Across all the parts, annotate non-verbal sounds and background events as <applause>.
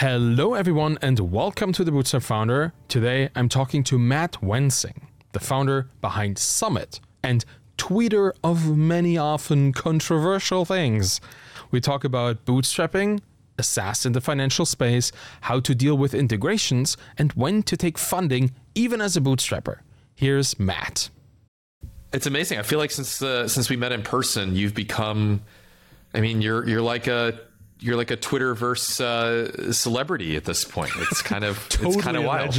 Hello, everyone, and welcome to the Bootstrapped Founder. Today, I'm talking to Matt Wensing, the founder behind Summit and tweeter of many often controversial things. We talk about bootstrapping, a SaaS in the financial space, how to deal with integrations, and when to take funding, even as a bootstrapper. Here's Matt. It's amazing. I feel like since uh, since we met in person, you've become. I mean, you're you're like a you're like a Twitterverse uh, celebrity at this point. It's kind of <laughs> totally it's kind of wild. <laughs>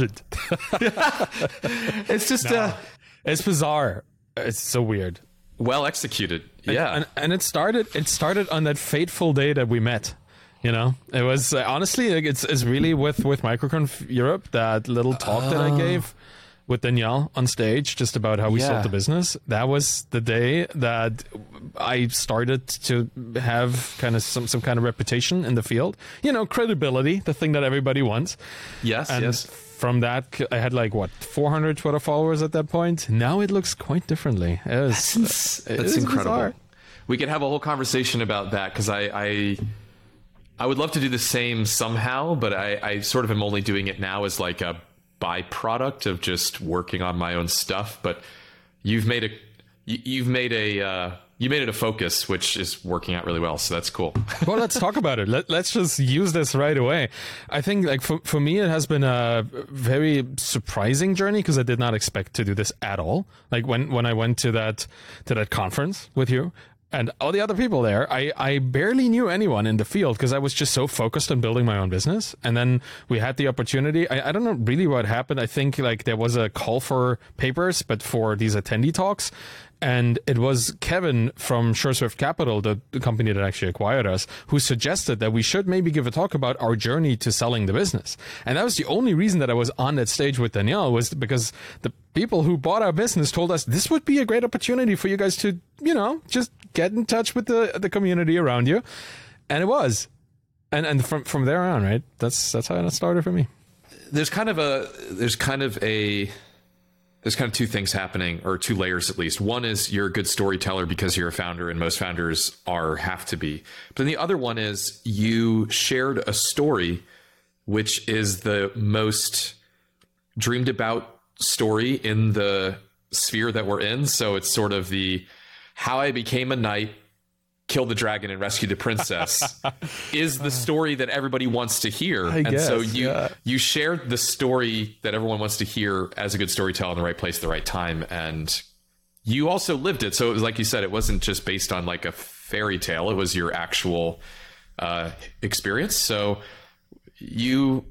it's just no, uh, it's bizarre. It's so weird. Well executed. Yeah, and, and, and, it started. It started on that fateful day that we met. You know, it was uh, honestly like, it's it's really with with MicroConf Europe that little talk that I gave with Danielle on stage just about how we yeah. sold the business. That was the day that I started to have kind of some, some kind of reputation in the field. You know, credibility, the thing that everybody wants. Yes, and yes. From that, I had like what 400 Twitter followers at that point. Now it looks quite differently. It was, that's, that's incredible. Bizarre. We could have a whole conversation about that because I, I I would love to do the same somehow, but I, I sort of am only doing it now as like a byproduct of just working on my own stuff. But you've made a you've made a uh, you made it a focus, which is working out really well. So that's cool. <laughs> well, let's talk about it. Let, us just use this right away. I think like for, for me, it has been a very surprising journey because I did not expect to do this at all. Like when, when I went to that, to that conference with you, and all the other people there, I, I barely knew anyone in the field because I was just so focused on building my own business. And then we had the opportunity. I, I don't know really what happened. I think like there was a call for papers, but for these attendee talks and it was Kevin from SureSwift Capital, the, the, company that actually acquired us, who suggested that we should maybe give a talk about our journey to selling the business. And that was the only reason that I was on that stage with Danielle was because the people who bought our business told us this would be a great opportunity for you guys to, you know, just get in touch with the the community around you. And it was. And and from from there on, right? That's that's how it started for me. There's kind of a there's kind of a there's kind of two things happening or two layers at least. One is you're a good storyteller because you're a founder and most founders are have to be. But then the other one is you shared a story which is the most dreamed about story in the sphere that we're in. So it's sort of the how i became a knight kill the dragon and rescue the princess <laughs> is the story that everybody wants to hear. I and guess, so you yeah. you shared the story that everyone wants to hear as a good storyteller in the right place at the right time. And you also lived it. So it was like you said, it wasn't just based on like a fairy tale. It was your actual uh, experience. So you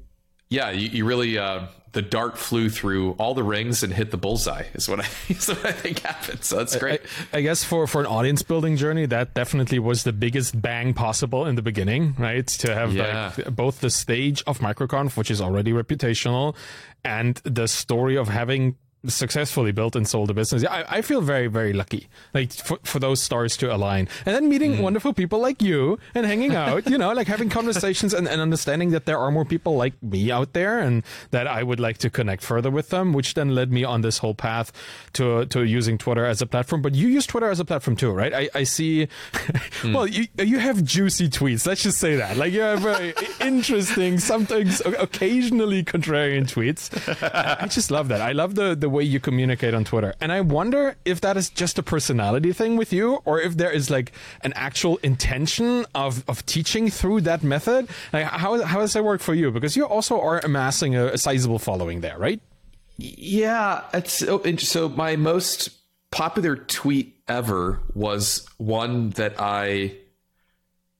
yeah, you, you really uh, the dart flew through all the rings and hit the bullseye is what I, <laughs> is what I think happened. So that's great. I, I, guess for, for an audience building journey, that definitely was the biggest bang possible in the beginning, right? To have yeah. like both the stage of MicroConf, which is already reputational, and the story of having successfully built and sold a business. Yeah, I, I, feel very, very lucky, like for, for those stars to align. And then meeting mm. wonderful people like you and hanging out, you know, like having <laughs> conversations and, and understanding that there are more people like me out there and that I would like to connect further with them, which then led me on this whole path to, to using Twitter as a platform. But you use Twitter as a platform too, right? I, I see, <laughs> mm. well, you, you have juicy tweets. Let's just say that. Like you have very <laughs> interesting, sometimes occasionally contrarian tweets. I just love that. I love the, the way you communicate on Twitter. And I wonder if that is just a personality thing with you or if there is like an actual intention of, of teaching through that method. Like how, how does that work for you? Because you also are amassing a, a sizable following there, right? Yeah. It's so, so my most popular tweet ever was one that I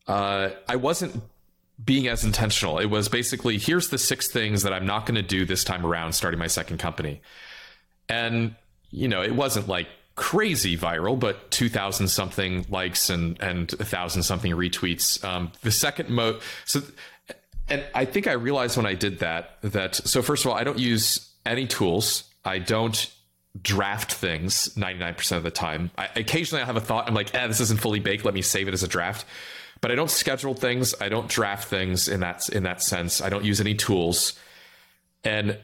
uh, I wasn't being as intentional. It was basically here's the six things that I'm not going to do this time around starting my second company. And, you know, it wasn't like crazy viral, but 2,000 something likes and, and 1,000 something retweets. Um, the second mo, so, and I think I realized when I did that, that, so first of all, I don't use any tools. I don't draft things 99% of the time. I, occasionally I have a thought. I'm like, eh, this isn't fully baked. Let me save it as a draft. But I don't schedule things. I don't draft things in that, in that sense. I don't use any tools. And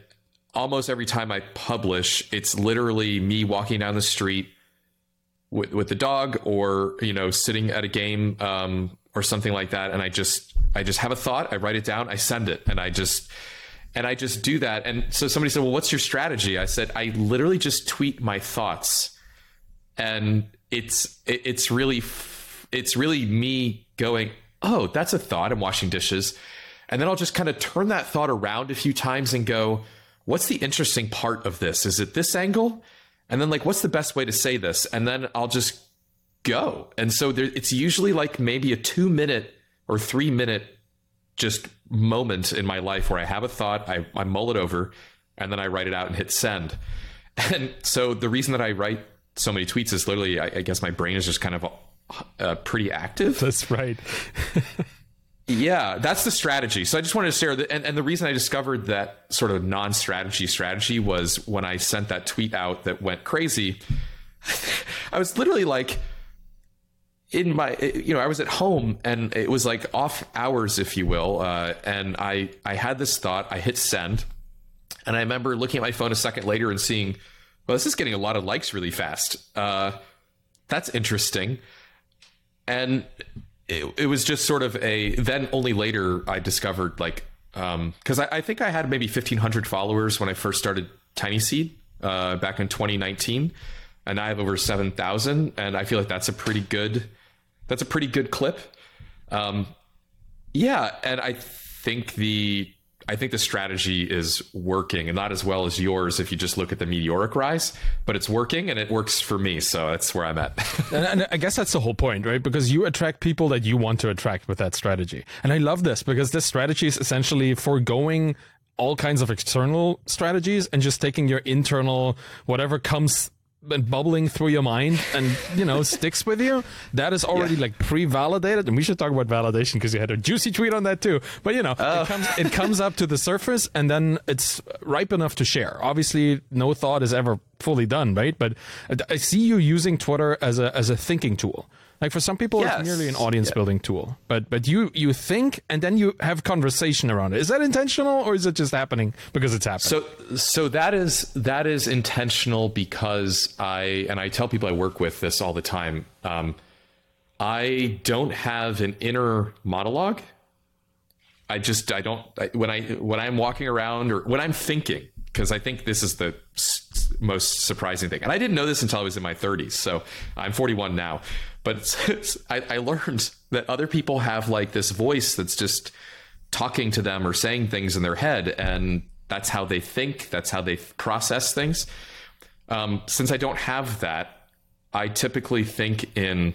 almost every time I publish, it's literally me walking down the street with, with the dog or, you know, sitting at a game um, or something like that. And I just I just have a thought, I write it down, I send it, and I just and I just do that. And so somebody said, "Well, what's your strategy?" I said, "I literally just tweet my thoughts." And it's it's really it's really me going, "Oh, that's a thought. I'm washing dishes." And then I'll just kind of turn that thought around a few times and go, "What's the interesting part of this? Is it this angle?" And then like, "What's the best way to say this?" And then I'll just go. And so there, it's usually like maybe a 2 minute or 3 minute just moment in my life where I have a thought, I, I mull it over, and then I write it out and hit send. <laughs> And so the reason that I write so many tweets is literally, I, I guess my brain is just kind of uh, pretty active. That's right. <laughs> yeah, that's the strategy. So I just wanted to share that. And, and the reason I discovered that sort of non strategy strategy was when I sent that tweet out that went crazy. <laughs> I was literally like, in my you know i was at home and it was like off hours if you will uh, and i i had this thought i hit send and i remember looking at my phone a second later and seeing well this is getting a lot of likes really fast uh, that's interesting and it, it was just sort of a then only later i discovered like because um, I, I, think i had maybe 1500 followers when i first started tiny seed uh, back in 2019 and I have over 7,000. And I feel like that's a pretty good that's a pretty good clip. Um, yeah, and I think the I think the strategy is working, and not as well as yours if you just look at the meteoric rise, but it's working and it works for me. So that's where I'm at. <laughs> and, and, I guess that's the whole point, right? Because you attract people that you want to attract with that strategy. And I love this because this strategy is essentially foregoing all kinds of external strategies and just taking your internal, whatever comes and bubbling through your mind and you know sticks with you that is already yeah. like pre-validated. And we should talk about validation because you had a juicy tweet on that too. But you know oh. it, comes, it comes up to the surface and then it's ripe enough to share. Obviously no thought is ever fully done right? But i see you using twitter as a as a thinking tool like for some people, yes. it's merely an audience yeah. building tool. But but you you think and then you have conversation around it. Is that intentional or is it just happening because it's happening? So so that is that is intentional because I and I tell people I work with this all the time. Um, I don't have an inner monologue. I just I don't I, when I when I'm walking around or when I'm thinking because I think this is the s- most surprising thing. And I didn't know this until I was in my 30s. So I'm 41 now. But it's, <laughs> it's, I, I learned that other people have like this voice that's just talking to them or saying things in their head. And that's how they think, that's how they process things. Um, since I don't have that, I typically think in,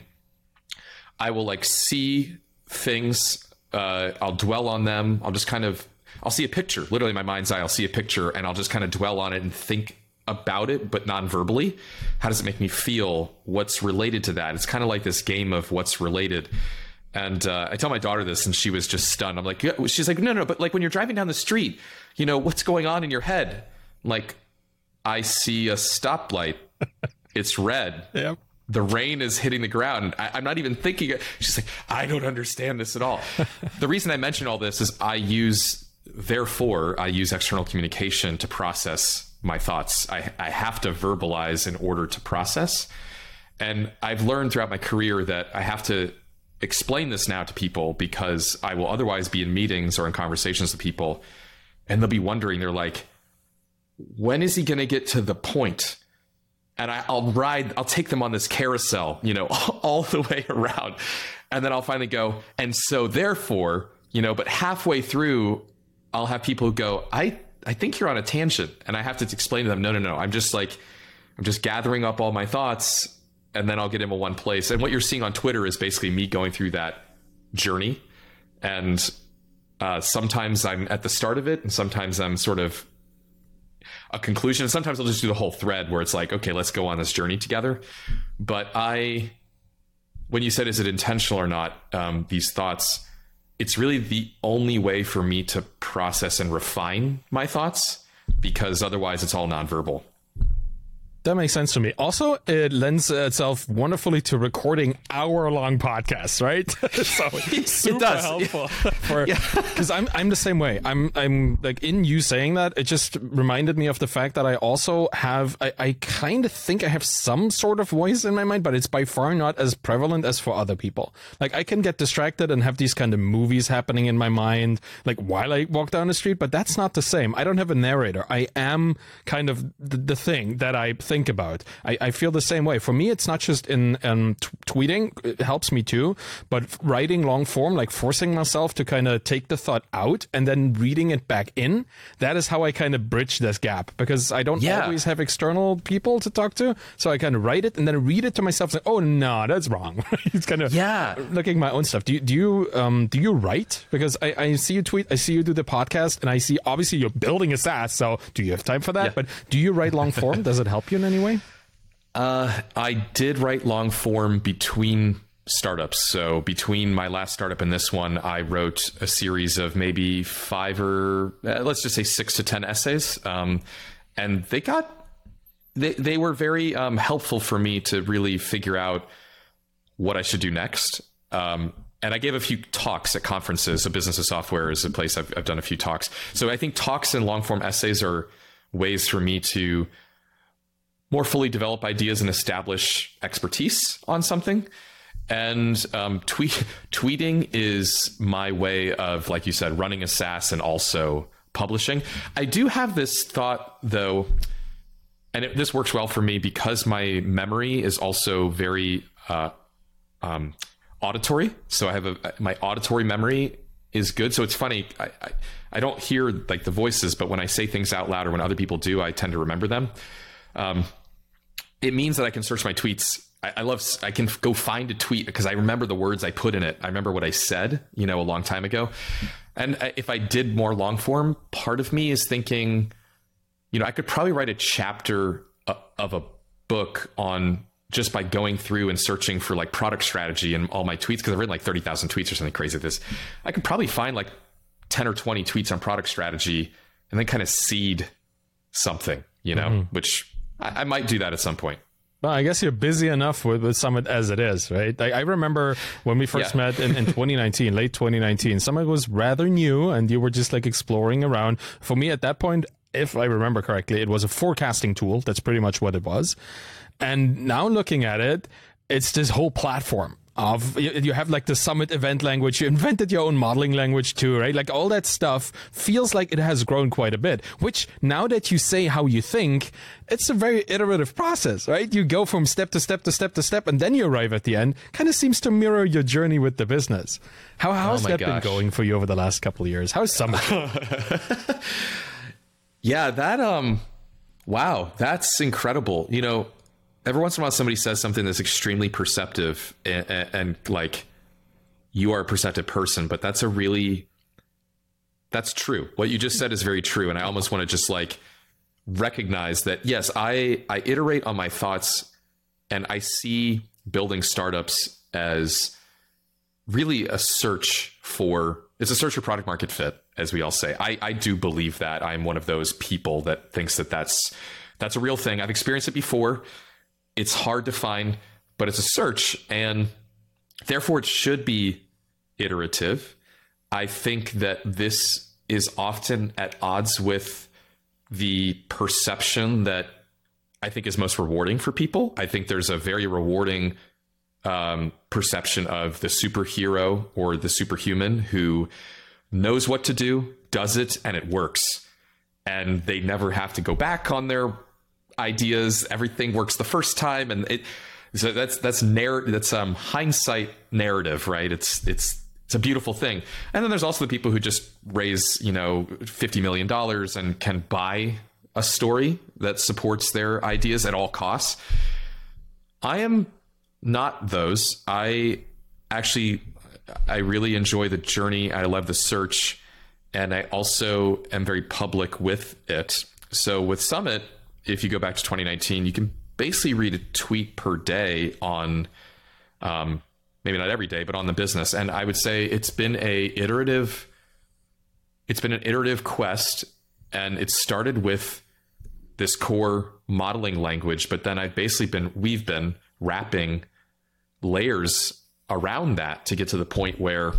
I will like see things, uh, I'll dwell on them, I'll just kind of I'll see a picture, literally in my mind's eye, I'll see a picture and I'll just kind of dwell on it and think about it, but non-verbally. How does it make me feel? What's related to that? It's kind of like this game of what's related. And uh, I tell my daughter this, and she was just stunned. I'm like, yeah. she's like, no, no, but like when you're driving down the street, you know, what's going on in your head? Like, I see a stoplight. <laughs> it's red. Yep. The rain is hitting the ground. I, am not even thinking. She's like, I don't understand this at all. <laughs> the reason I mention all this is I use therefore, I use external communication to process my thoughts. I, I have to verbalize in order to process. And I've learned throughout my career that I have to explain this now to people because I will otherwise be in meetings or in conversations with people and they'll be wondering, they're like, when is he going to get to the point? And I, will ride, I'll take them on this carousel, you know, <laughs> all the way around. And then I'll finally go, and so therefore, you know, but halfway through, I'll have people go, I I think you're on a tangent, and I have to explain to them, no, no, no, I'm just like I'm just gathering up all my thoughts, and then I'll get into one place. And what you're seeing on Twitter is basically me going through that journey, and uh, sometimes I'm at the start of it, and sometimes I'm sort of a conclusion. Sometimes I'll just do the whole thread where it's like, okay, let's go on this journey together. But I, when you said, is it intentional or not? Um, these thoughts it's really the only way for me to process and refine my thoughts because otherwise it's all nonverbal. That makes sense to me. Also, it lends itself wonderfully to recording hour-long podcasts, right? <laughs> so <laughs> super it does. helpful <laughs> for because yeah. I'm I'm the same way. I'm I'm like in you saying that it just reminded me of the fact that I also have I, I kind of think I have some sort of voice in my mind, but it's by far not as prevalent as for other people. Like I can get distracted and have these kind of movies happening in my mind, like while I walk down the street, but that's not the same. I don't have a narrator. I am kind of the, the thing that I think about. I, I feel the same way. For me, it's not just in um, t- tweeting, it helps me too, but writing long form, like forcing myself to kind of take the thought out and then reading it back in, that is how I kind of bridge this gap because I don't yeah. always have external people to talk to. So I kind of write it and then read it to myself. Like, oh no, that's wrong. <laughs> it's kind of yeah, looking my own stuff. Do you do you um do you write? Because I, I see you tweet, I see you do the podcast, and I see obviously you're building a SaaS. So do you have time for that? Yeah. But do you write long form? Does it help you in any way? Uh, I did write long form between startups. So between my last startup and this one, I wrote a series of maybe five or uh, let's just say six to ten essays, um, and they got they they were very um, helpful for me to really figure out what I should do next. Um, and I gave a few talks at conferences. So Business of Software is a place I've, I've done a few talks. So I think talks and long form essays are ways for me to more fully develop ideas and establish expertise on something. And um, tweet, <laughs> tweeting is my way of, like you said, running a SaaS and also publishing. I do have this thought, though, and it, this works well for me because my memory is also very uh, um, auditory. So I have a my auditory memory is good. So it's funny. I, I, I don't hear like the voices, but when I say things out loud or when other people do, I tend to remember them. Um, it means that I can search my tweets. I, I love. I can go find a tweet because I remember the words I put in it. I remember what I said, you know, a long time ago. And if I did more long form, part of me is thinking, you know, I could probably write a chapter uh, of a book on just by going through and searching for like product strategy and all my tweets because I've written like 30,000 tweets or something crazy like this. I could probably find like 10 or 20 tweets on product strategy and then kind of seed something, you know, mm-hmm. which I, I, might do that at some point. Well, I guess you're busy enough with, with Summit as it is, right? I, I remember when we first yeah. met in, in <laughs> 2019, late 2019, Summit was rather new and you were just like exploring around. For me at that point, if I remember correctly, it was a forecasting tool. That's pretty much what it was. And now looking at it, it's this whole platform of you have like the summit event language you invented your own modeling language too right? Like all that stuff feels like it has grown quite a bit which now that you say how you think it's a very iterative process right? You go from step to step to step to step and then you arrive at the end kind of seems to mirror your journey with the business. How how's oh that gosh. been going for you over the last couple of years? How's summit <laughs> <laughs> yeah that um wow that's incredible. You know every once in a while somebody says something that's extremely perceptive and, and, and, like you are a perceptive person but that's a really that's true. What you just said is very true and i almost want to just like recognize that yes i i iterate on my thoughts and i see building startups as really a search for it's a search for product market fit as we all say. I i do believe that. I'm one of those people that thinks that that's that's a real thing. I've experienced it before it's hard to find, but it's a search, and therefore it should be iterative. I think that this is often at odds with the perception that I think is most rewarding for people. I think there's a very rewarding um, perception of the superhero or the superhuman who knows what to do, does it, and it works. And they never have to go back on their ideas. Everything works the first time, and it. So that's that's narrative. that's um, hindsight narrative, right? It's it's it's a beautiful thing. And then there's also the people who just raise you know fifty million dollars and can buy a story that supports their ideas at all costs. I am not those. I actually I really enjoy the journey. I love the search, and I also am very public with it. So with Summit, if you go back to 2019, you can basically read a tweet per day on, um, maybe not every day, but on the business. And I would say it's been a iterative, it's been an iterative quest, and it started with this core modeling language, but then I've basically been, we've been wrapping layers around that to get to the point where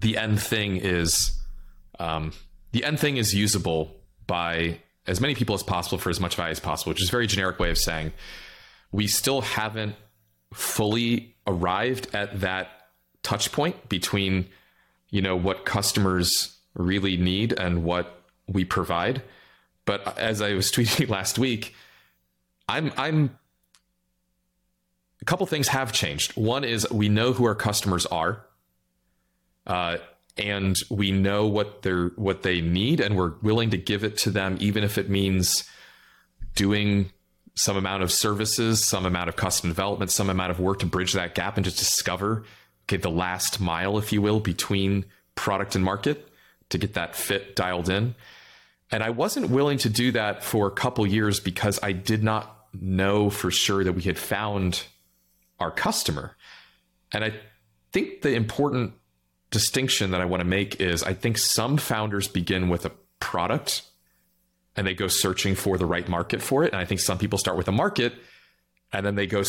the end thing is, um, the end thing is usable by as many people as possible for as much value as possible, which is a very generic way of saying we still haven't fully arrived at that touch point between, you know, what customers really need and what we provide. But as I was <laughs> tweeting last week, I'm I'm a couple things have changed. One is we know who our customers are, uh, and we know what they're what they need, and we're willing to give it to them, even if it means doing some amount of services, some amount of custom development, some amount of work to bridge that gap and just discover, get the last mile, if you will, between product and market to get that fit dialed in. And I wasn't willing to do that for a couple years because I did not know for sure that we had found our customer. And I think the important distinction that I want to make is I think some founders begin with a product and they go searching for the right market for it. And I think some people start with a market and then they go,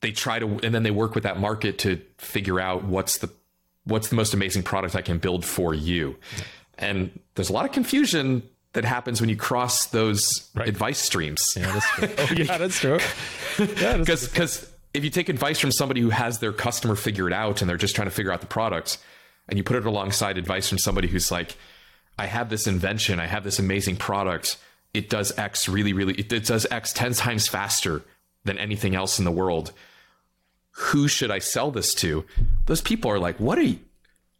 they try to, and then they work with that market to figure out what's the, what's the most amazing product I can build for you. And there's a lot of confusion that happens when you cross those right. advice streams. Yeah, that's true. <laughs> oh, yeah, that's true. Yeah, because <laughs> because if you take advice from somebody who has their customer figured out and they're just trying to figure out the product, and you put it alongside advice from somebody who's like, I have this invention, I have this amazing product, it does X really, really, it, it does X 10 times faster than anything else in the world. Who should I sell this to? Those people are like, what are you,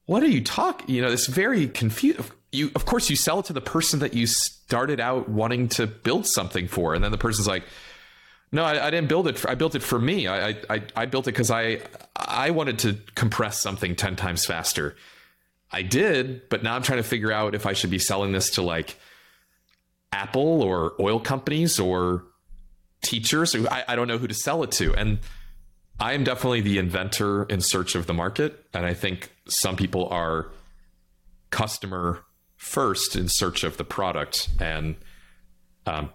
what are you talking? You know, it's very confused. You, of course, you sell it to the person that you started out wanting to build something for. And then the person's like, no, I, I, didn't build it. For, I built it for me. I I, I built it because I I wanted to compress something ten times faster. I did, but now I'm trying to figure out if I should be selling this to like Apple or oil companies or teachers. I, I don't know who to sell it to, and I am definitely the inventor in search of the market, and I think some people are customer first in search of the product and um,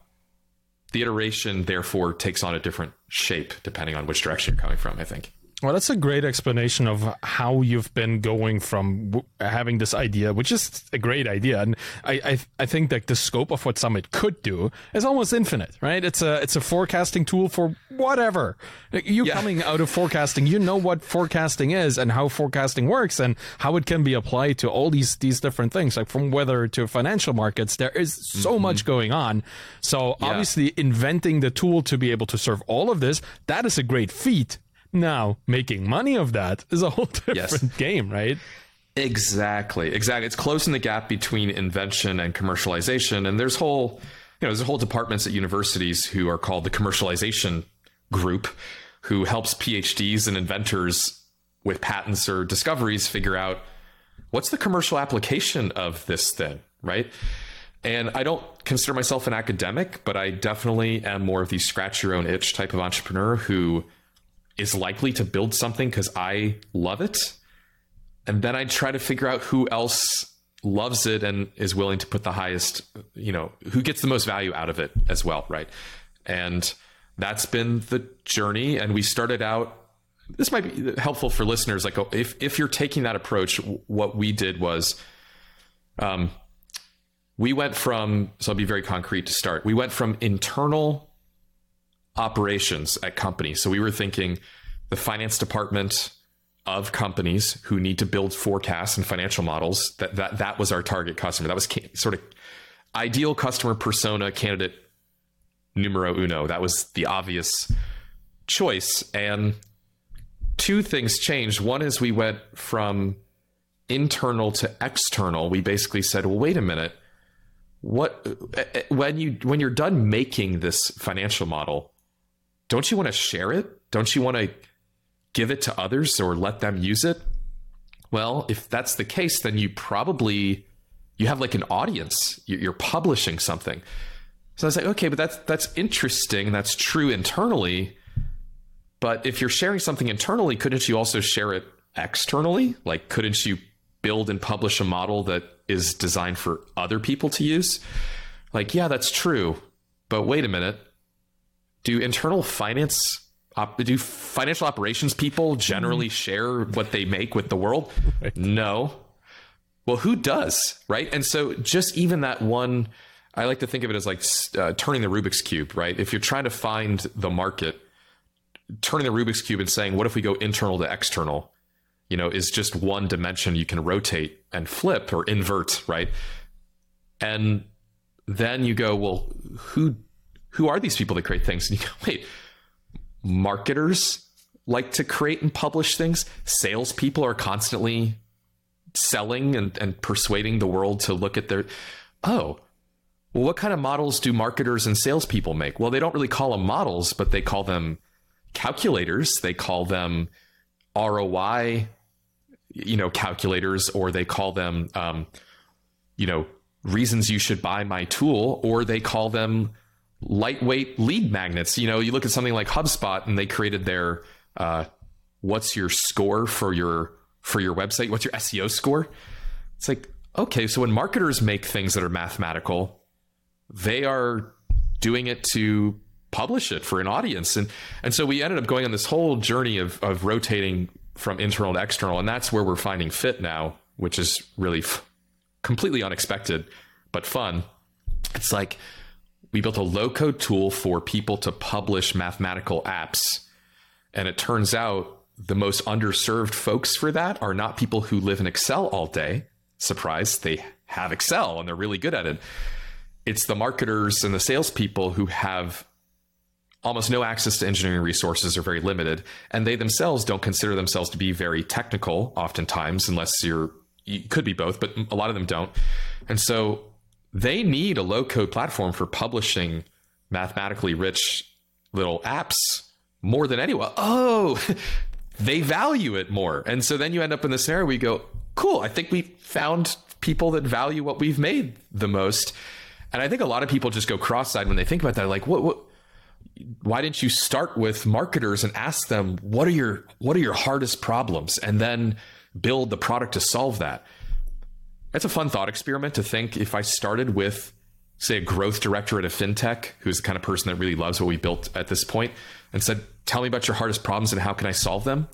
the iteration therefore takes on a different shape depending on which direction you're coming from i think well, that's a great explanation of how you've been going from w- having this idea, which is a great idea, and I, I I think that the scope of what Summit could do is almost infinite, right? It's a it's a forecasting tool for whatever. You yeah. coming out of forecasting, you know what forecasting is and how forecasting works and how it can be applied to all these these different things, like from weather to financial markets. There is so mm-hmm. much going on. So yeah. obviously, inventing the tool to be able to serve all of this that is a great feat now, making money of that is a whole <laughs> different yes. game, right? Exactly. Exactly. It's closing the gap between invention and commercialization. And there's whole, you know, there's whole departments at universities who are called the commercialization group, who helps PhDs and inventors with patents or discoveries figure out what's the commercial application of this thing, right? And I don't consider myself an academic, but I definitely am more of the scratch your own itch type of entrepreneur who is likely to build something because I love it. And then I try to figure out who else loves it and is willing to put the highest, you know, who gets the most value out of it as well, right? And that's been the journey. And we started out. This might be helpful for listeners. Like, if if you're taking that approach, what we did was, um, we went from. So I'll be very concrete to start. We went from internal operations at companies. So we were thinking the finance department of companies who need to build forecasts and financial models. That that that was our target customer. That was ca- sort of ideal customer persona candidate numero uno. That was the obvious choice. And two things changed. One is we went from internal to external. We basically said, well, wait a minute. What eh, eh, when you when you're done making this financial model, don't you want to share it? Don't you want to give it to others or let them use it? Well, if that's the case, then you probably you have like an audience. You're publishing something. So I was like, okay, but that's that's interesting. That's true internally. But if you're sharing something internally, couldn't you also share it externally? Like, couldn't you build and publish a model that is designed for other people to use? Like, yeah, that's true. but wait a minute. Do internal finance op- do financial operations people generally share what they make with the world? Right. No. Well, who does, right? And so just even that one I like to think of it as like uh, turning the Rubik's cube, right? If you're trying to find the market, turning the Rubik's cube and saying, what if we go internal to external? You know, is just one dimension you can rotate and flip or invert, right? And then you go, well, who who are these people that create things? And you go, wait, marketers like to create and publish things. Salespeople are constantly selling and, and persuading the world to look at their oh, well, what kind of models do marketers and salespeople make? Well, they don't really call them models, but they call them calculators. They call them ROI, you know, calculators, or they call them, um, you know, reasons you should buy my tool, or they call them lightweight lead magnets. You know, you look at something like HubSpot, and they created their uh, what's your score for your for your website? What's your SEO score? It's like okay, so when marketers make things that are mathematical, they are doing it to publish it for an audience. And and so we ended up going on this whole journey of of rotating from internal to external, and that's where we're finding fit now, which is really f- completely unexpected but fun. It's like we built a low code tool for people to publish mathematical apps, and it turns out the most underserved folks for that are not people who live in Excel all day. Surprise, they have Excel and they're really good at it it's the marketers and the salespeople who have almost no access to engineering resources or very limited, and they themselves don't consider themselves to be very technical, oftentimes, unless you're you could be both, but a lot of them don't. And so they need a low code platform for publishing mathematically rich little apps more than anyone. Oh, <laughs> they value it more. And so then you end up in the scenario where you go, cool, I think we found people that value what we've made the most. And I think a lot of people just go cross-eyed when they think about that. Like, what, what, why didn't you start with marketers and ask them what are your what are your hardest problems, and then build the product to solve that? It's a fun thought experiment to think if I started with, say, a growth director at a fintech who's the kind of person that really loves what we built at this point, and said, "Tell me about your hardest problems and how can I solve them."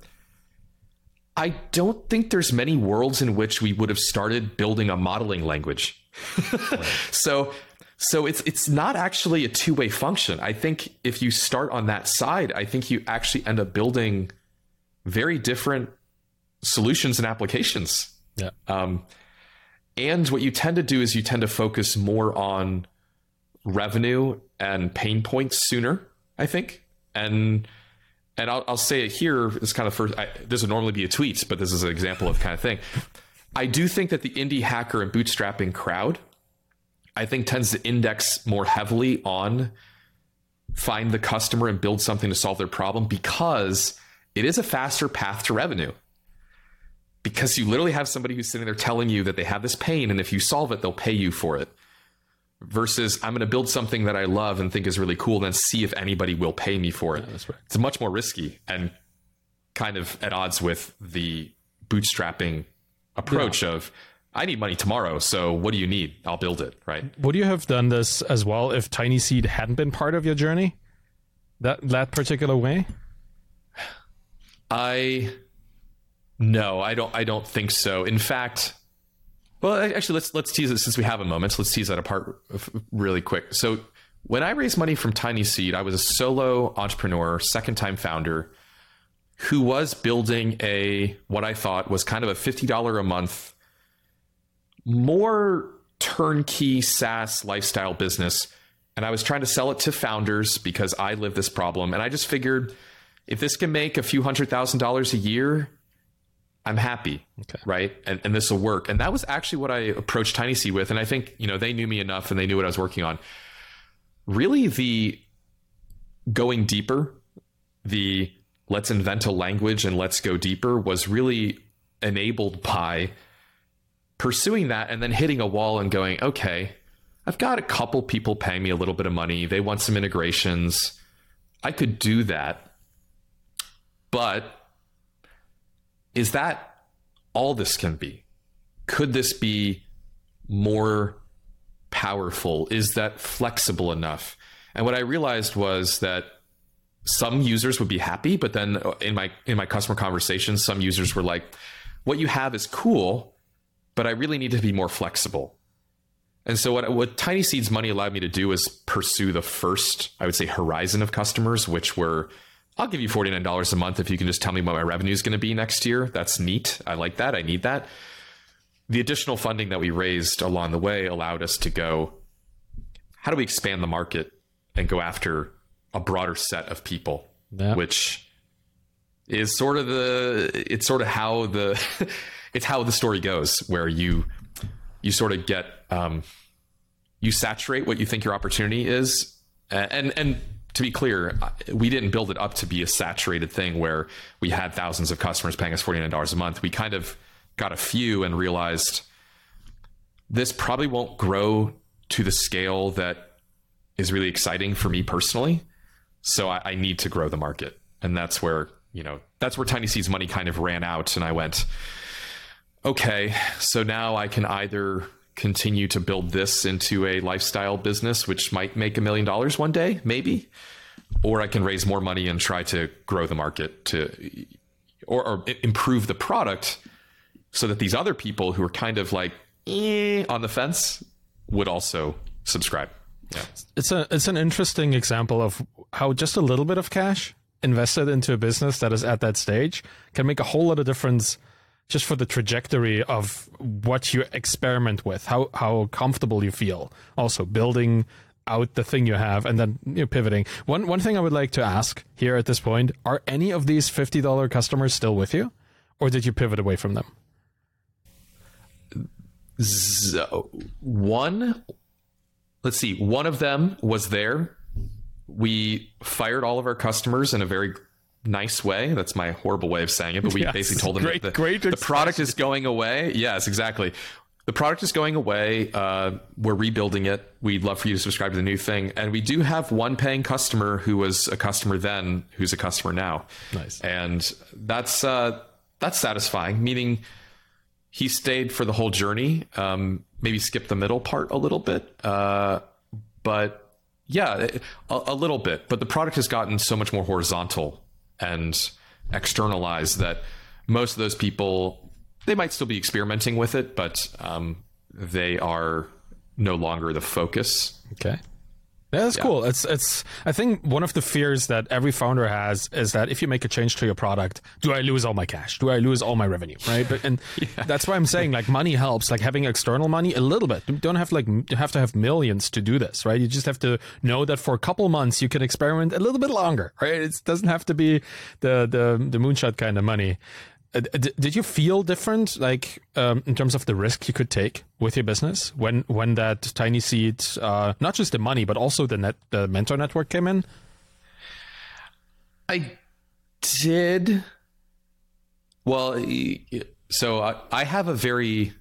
I don't think there's many worlds in which we would have started building a modeling language <laughs> so so it's it's not actually a two-way function. I think if you start on that side, I think you actually end up building very different solutions and applications. Yeah. Um, and what you tend to do is you tend to focus more on revenue and pain points sooner, I think. And and I'll, I'll say it here. This kind of first. I, this would normally be a tweet, but this is an example of kind of thing. I do think that the indie hacker and bootstrapping crowd, I think, tends to index more heavily on find the customer and build something to solve their problem because it is a faster path to revenue. Because you literally have somebody who's sitting there telling you that they have this pain, and if you solve it, they'll pay you for it. Versus, I'm going to build something that I love and think is really cool, and then see if anybody will pay me for it. Yeah, right. It's much more risky and kind of at odds with the bootstrapping approach yeah. of I need money tomorrow, so what do you need? I'll build it, right? Would you have done this as well if Tiny Seed hadn't been part of your journey? That that particular way? I no, I don't I don't think so. In fact, well, actually let's let's tease it since we have a moment. So let's tease that apart really quick. So when I raised money from Tiny Seed, I was a solo entrepreneur, second time founder who was building a what I thought was kind of a $50 a month more turnkey SaaS lifestyle business and I was trying to sell it to founders because I live this problem and I just figured if this can make a few hundred thousand dollars a year I'm happy, okay. right? And, and this will work. And that was actually what I approached Tiny Seed with. And I think, you know, they knew me enough and they knew what I was working on. Really, the going deeper, the let's invent a language and let's go deeper was really enabled by pursuing that and then hitting a wall and going, okay, I've got a couple people paying me a little bit of money. They want some integrations. I could do that. But is that all this can be? Could this be more powerful? Is that flexible enough? And what I realized was that some users would be happy, but then in my in my customer conversations, some users were like, "What you have is cool, but I really need to be more flexible." And so what what Tiny Seeds money allowed me to do is pursue the first, I would say, horizon of customers, which were I'll give you $49 a month if you can just tell me what my revenue is going to be next year. That's neat. I like that. I need that. The additional funding that we raised along the way allowed us to go, how do we expand the market and go after a broader set of people, yeah. which is sort of the it's sort of how the <laughs> it's how the story goes where you you sort of get um, you saturate what you think your opportunity is and and to be clear uh, we didn't build it up to be a saturated thing where we had thousands of customers paying us $49 a month we kind of got a few and realized this probably won't grow to the scale that is really exciting for me personally so I, I need to grow the market. And that's where, you know, that's where Tiny Seeds money kind of ran out. And I went, okay, so now I can either continue to build this into a lifestyle business, which might make a million dollars one day, maybe, or I can raise more money and try to grow the market to, or, or improve the product so that these other people who are kind of like eh, on the fence would also subscribe. Yeah. It's a it's an interesting example of how just a little bit of cash invested into a business that is at that stage can make a whole lot of difference just for the trajectory of what you experiment with, how how comfortable you feel. Also building out the thing you have and then you pivoting. One one thing I would like to ask here at this point, are any of these $50 customers still with you or did you pivot away from them? So, one let's see, one of them was there. We fired all of our customers in a very nice way. That's my horrible way of saying it, but we yes, basically told them great, that the, great the product is going away. Yes, exactly. The product is going away. Uh, we're rebuilding it. We'd love for you to subscribe to the new thing. And we do have one paying customer who was a customer then, who's a customer now. Nice. And that's uh, that's satisfying. Meaning, he stayed for the whole journey. Um, maybe skip the middle part a little bit. Uh, but yeah, a, a, little bit. But the product has gotten so much more horizontal and externalize that most of those people they might still be experimenting with it, but um, they are no longer the focus. Okay. Yeah, that's yeah. cool. It's it's. I think one of the fears that every founder has is that if you make a change to your product, do I lose all my cash? Do I lose all my revenue? Right. But, and <laughs> yeah. that's why I'm saying like money helps. Like having external money a little bit. You don't have like you have to have millions to do this, right? You just have to know that for a couple months you can experiment a little bit longer, right? It doesn't have to be the the the moonshot kind of money. Uh, did you feel different, like um, in terms of the risk you could take with your business when when that tiny seed, uh, not just the money, but also the net, the mentor network came in? I did. Well, so I have a very,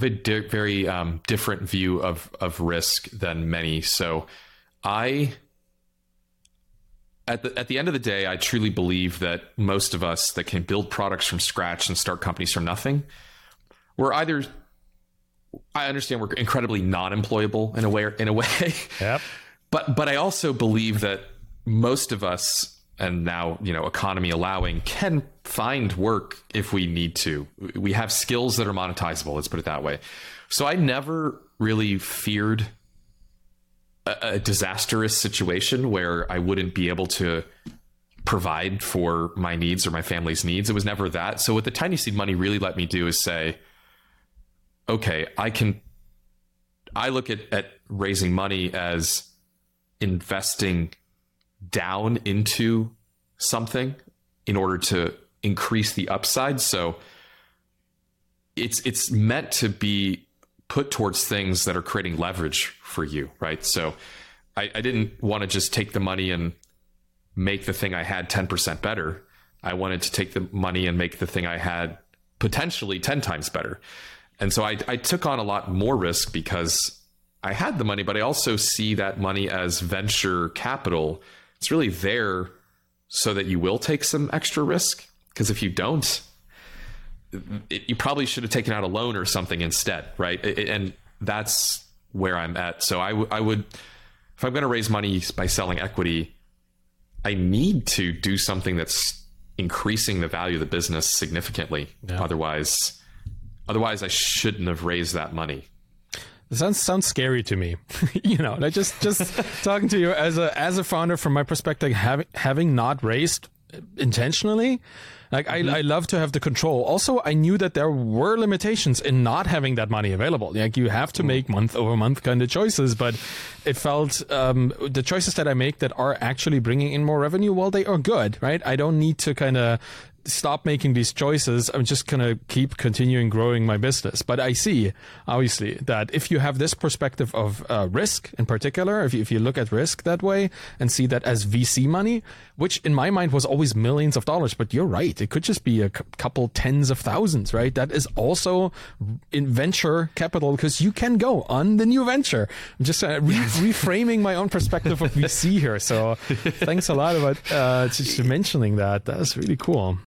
a very um, different view of of risk than many. So I at the at the end of the day, I truly believe that most of us that can build products from scratch and start companies from nothing, we're either I understand we're incredibly non-employable in a way in a way. <laughs> Yep. but but I also believe that most of us and now, you know, economy allowing can find work if we need to. We have skills that are monetizable, let's put it that way. So I never really feared a, a disastrous situation where I wouldn't be able to provide for my needs or my family's needs. It was never that. So what the tiny seed money really let me do is say, okay, I can I look at, at raising money as investing down into something in order to increase the upside. So it's it's meant to be put towards things that are creating leverage for you, right? So I, I didn't want to just take the money and make the thing I had 10% better. I wanted to take the money and make the thing I had potentially 10 times better. And so I, I took on a lot more risk because I had the money, but I also see that money as venture capital. It's really there so that you will take some extra risk. Because if you don't, it, you probably should have taken out a loan or something instead, right? It, and that's where I'm at. So I, w- I would if I'm going to raise money by selling equity, I need to do something that's increasing the value of the business significantly. Yeah. Otherwise, otherwise I shouldn't have raised that money. It sounds sounds scary to me. <laughs> you know, like just just <laughs> talking to you as a as a founder from my perspective, having having not raised intentionally, like mm-hmm. I, I love to have the control. Also, I knew that there were limitations in not having that money available. Like you have to mm-hmm. make month over month kind of choices, but it felt um, the choices that I make that are actually bringing in more revenue, well, they are good, right? I don't need to kind of stop making these choices. I'm just going to keep continuing growing my business. But I see, obviously, that if you have this perspective of uh, risk in particular, if you, if you look at risk that way and see that as VC money, which in my mind was always millions of dollars, but you're right. It could just be a c- couple tens of thousands, right? That is also in venture capital because you can go on the new venture. I'm just uh, re- <laughs> reframing my own perspective of VC here. So thanks a lot about uh, just mentioning that. That's really cool.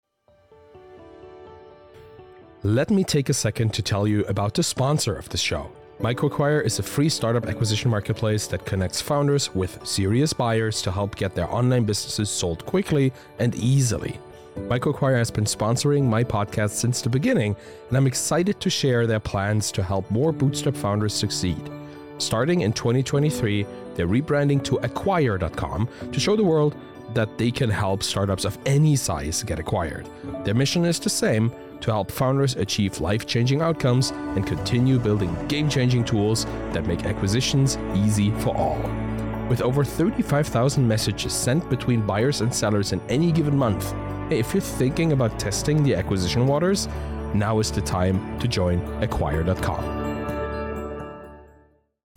Let me take a second to tell you about the sponsor of the show. MicroAcquire is a free startup acquisition marketplace that connects founders with serious buyers to help get their online businesses sold quickly and easily. MicroAcquire has been sponsoring my podcast since the beginning, and I'm excited to share their plans to help more bootstrap founders succeed. Starting in 2023, they're rebranding to acquire.com to show the world that they can help startups of any size get acquired. Their mission is the same to help founders achieve life changing outcomes and continue building game changing tools that make acquisitions easy for all. With over 35,000 messages sent between buyers and sellers in any given month, if you're thinking about testing the acquisition waters, now is the time to join acquire.com.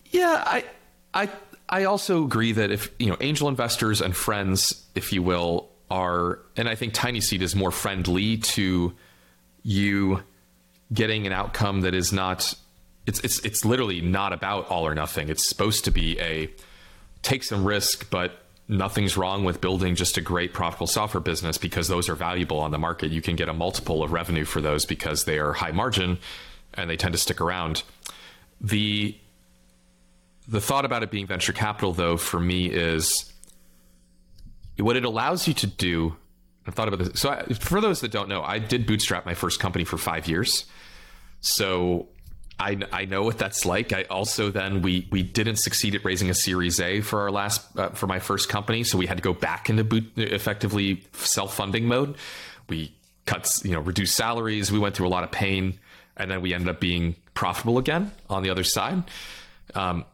Yeah, I I I also agree that if, you know, angel investors and friends, if you will, are and I think Tiny Seed is more friendly to you getting an outcome that is not it's it's it's literally not about all or nothing. It's supposed to be a take some risk, but nothing's wrong with building just a great profitable software business because those are valuable on the market. You can get a multiple of revenue for those because they are high margin and they tend to stick around. The the thought about it being venture capital though for me is what it allows you to do I've thought about this. So, I, for those that don't know, I did bootstrap my first company for five years. So, I, I know what that's like. I also then we we didn't succeed at raising a Series A for our last uh, for my first company, so we had to go back into boot effectively self funding mode. We cut you know reduced salaries. We went through a lot of pain, and then we ended up being profitable again on the other side. Um,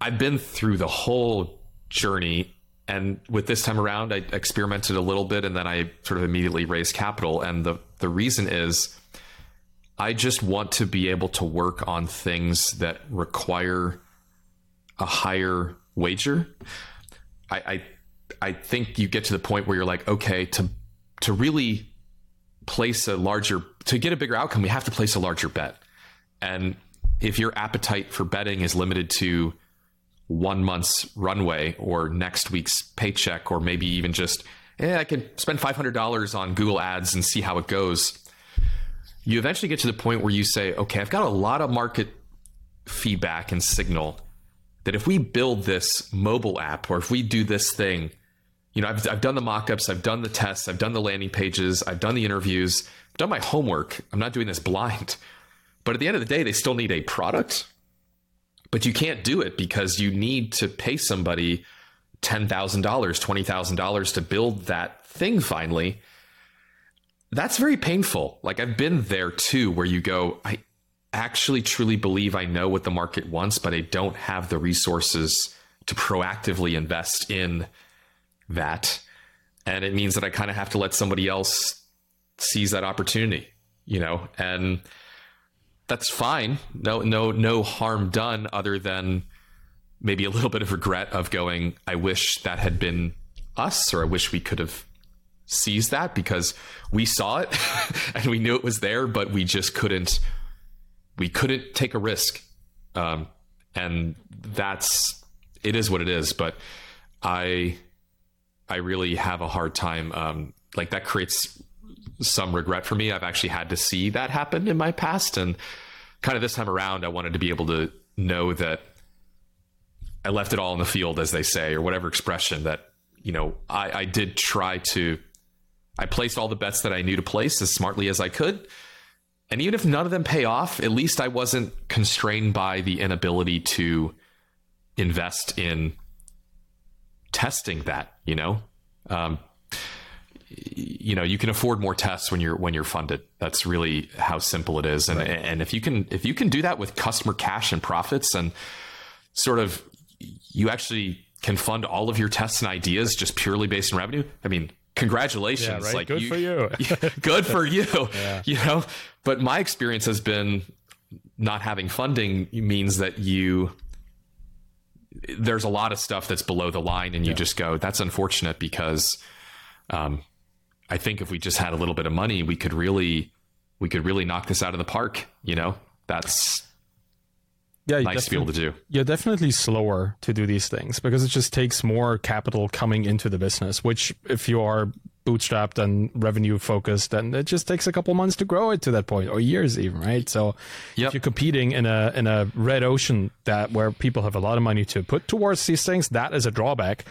I've been through the whole journey and with this time around, I experimented a little bit and then I sort of immediately raised capital. And the, the reason is I just want to be able to work on things that require a higher wager. I, I, I think you get to the point where you're like, okay, to to really place a larger to get a bigger outcome, we have to place a larger bet. And if your appetite for betting is limited to one month's runway or next week's paycheck, or maybe even just, eh, I can spend $500 on Google ads and see how it goes. You eventually get to the point where you say, okay, I've got a lot of market feedback and signal that if we build this mobile app or if we do this thing, you know, I've, I've done the mockups, I've done the tests, I've done the landing pages, I've done the interviews, I've done my homework. I'm not doing this blind. But at the end of the day, they still need a product but you can't do it because you need to pay somebody $10,000, $20,000 to build that thing finally. That's very painful. Like I've been there too, where you go, I actually truly believe I know what the market wants, but I don't have the resources to proactively invest in that. And it means that I kind of have to let somebody else seize that opportunity, you know? And that's fine. No, no, no harm done other than maybe a little bit of regret of going, I wish that had been us, or I wish we could have seized that because we saw it <laughs> and we knew it was there, but we just couldn't, we couldn't take a risk. Um, and that's, it is what it is. But I, I really have a hard time. Um, like that creates some regret for me. I've actually had to see that happen in my past. And kind of this time around, I wanted to be able to know that I left it all in the field, as they say, or whatever expression that you know I, I did try to. I placed all the bets that I knew to place as smartly as I could. And even if none of them pay off, at least I wasn't constrained by the inability to invest in testing that, you know? Um, you know, you can afford more tests when you're when you're funded. That's really how simple it is. And right. and if you can if you can do that with customer cash and profits and sort of you actually can fund all of your tests and ideas just purely based on revenue. I mean, congratulations. Yeah, right? Like good you, for you. <laughs> good for you. <laughs> Yeah. You know, but my experience has been not having funding means that you there's a lot of stuff that's below the line and you yeah. just go that's unfortunate because um, I think if we just had a little bit of money we could really we could really knock this out of the park you know that's yeah, nice to be able to do. You're definitely slower to do these things because it just takes more capital coming into the business, which if you are bootstrapped and revenue focused, then it just takes a couple months to grow it to that point or years even, right? So yep. if you're competing in a in a red ocean that where people have a lot of money to put towards these things, that is a drawback.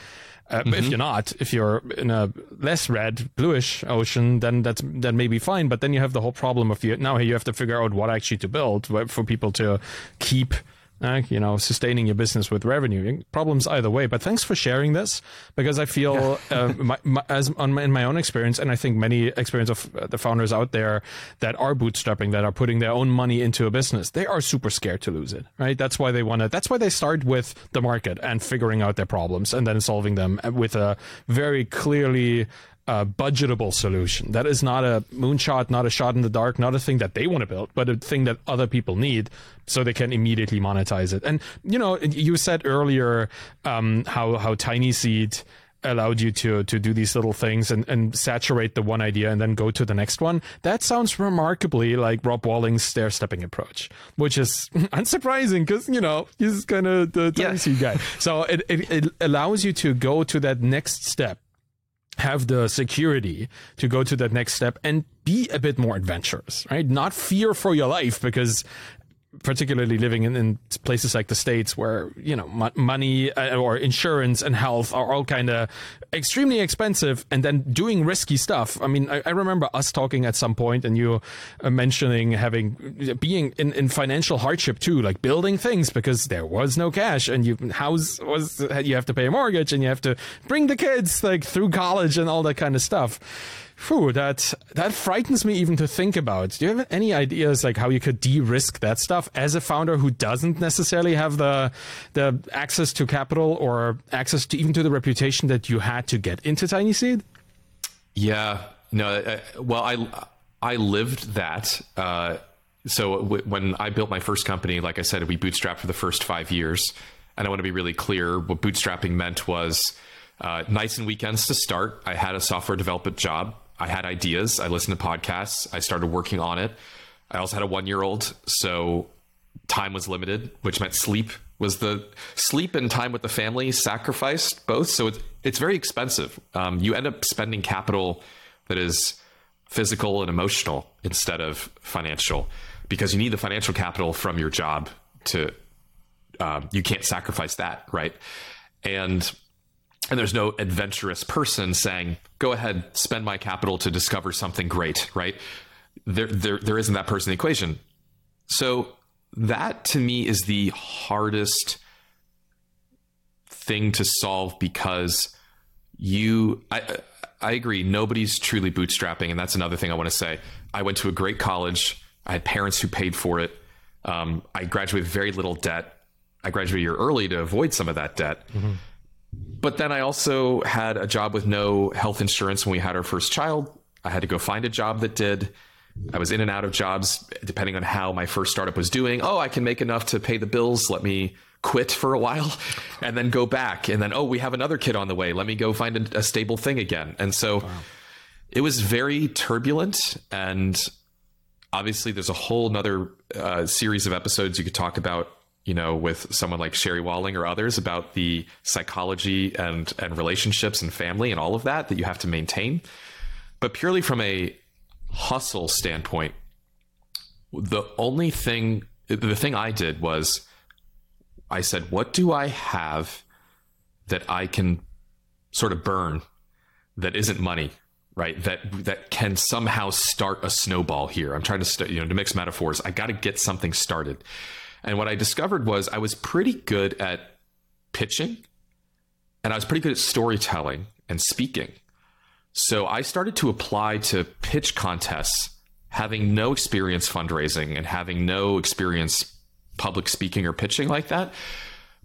Uh, mm-hmm. If you're not, if you're in a less red, bluish ocean, then that's that may be fine. But then you have the whole problem of you now you have to figure out what actually to build for people to keep uh, you know, sustaining your business with revenue. Problems either way. But thanks for sharing this because I feel, yeah. <laughs> uh, my, my, as on my, in my own experience, and I think many experience of uh, the founders out there that are bootstrapping, that are putting their own money into a business, they are super scared to lose it. Right? That's why they want to. That's why they start with the market and figuring out their problems and then solving them with a very clearly a budgetable solution. That is not a moonshot, not a shot in the dark, not a thing that they want to build, but a thing that other people need so they can immediately monetize it. And you know, you said earlier um, how how Tiny Seed allowed you to to do these little things and, and saturate the one idea and then go to the next one. That sounds remarkably like Rob Walling's stair stepping approach, which is <laughs> unsurprising because you know he's kind of the tiny yeah. seed guy. So it, it it allows you to go to that next step have the security to go to that next step and be a bit more adventurous, right? Not fear for your life because particularly living in, in, places like the states where you know money uh, or insurance and health are all kind of extremely expensive and then doing risky stuff. I mean I, I, remember us talking at some point and you uh, mentioning having being in, in financial hardship too like building things because there was no cash and you house was you have to pay a mortgage and you have to bring the kids like through college and all that kind of stuff That that frightens me even to think about. Do you have any ideas like how you could de-risk that stuff as a founder who doesn't necessarily have the the access to capital or access to even to the reputation that you had to get into Tiny Seed? Yeah, no. Uh, well, I I lived that. Uh, so w- when I built my first company, like I said, we bootstrapped for the first five years, and I want to be really clear. What bootstrapping meant was. Uh, nights and weekends to start. I had a software development job. I had ideas. I listened to podcasts. I started working on it. I also had a one year old, so time was limited, which meant sleep was the sleep and time with the family sacrificed both. So it's it's very expensive. Um, you end up spending capital that is physical and emotional instead of financial because you need the financial capital from your job to um, you can't sacrifice that right and and there's no adventurous person saying, "Go ahead, spend my capital to discover something great." Right? There, there, there isn't that person in the equation. So that to me is the hardest thing to solve because you, I, I agree. Nobody's truly bootstrapping, and that's another thing I want to say. I went to a great college. I had parents who paid for it. Um, I graduated with very little debt. I graduated a year early to avoid some of that debt. Mm-hmm. But then I also had a job with no health insurance when we had our first child. I had to go find a job that did. I was in and out of jobs depending on how my first startup was doing. Oh, I can make enough to pay the bills. Let me quit for a while <laughs> and then go back. And then, oh, we have another kid on the way. Let me go find a, a stable thing again. And so wow. it was very turbulent. And obviously, there's a whole nother uh, series of episodes you could talk about you know, with someone like Sherry Walling or others about the psychology and and relationships and family and all of that that you have to maintain. But purely from a hustle standpoint, the only thing the thing I did was I said, what do I have that I can sort of burn that isn't money, right? That that can somehow start a snowball here. I'm trying to st- you know to mix metaphors. I got to get something started. And what I discovered was I was pretty good at pitching and I was pretty good at storytelling and speaking. So I started to apply to pitch contests having no experience fundraising and having no experience public speaking or pitching like that.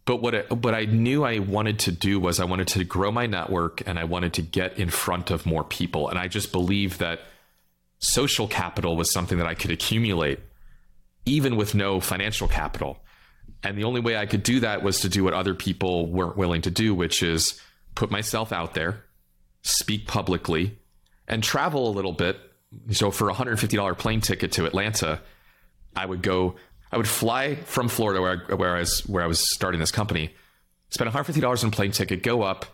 But what I, what I knew I wanted to do was I wanted to grow my network and I wanted to get in front of more people. And I just believed that social capital was something that I could accumulate even with no financial capital. And the only way I could do that was to do what other people weren't willing to do, which is put myself out there, speak publicly, and travel a little bit. So for a $150 plane ticket to Atlanta, I would go I would fly from Florida where I, where I was where I was starting this company, spend $150 on a plane ticket, go up,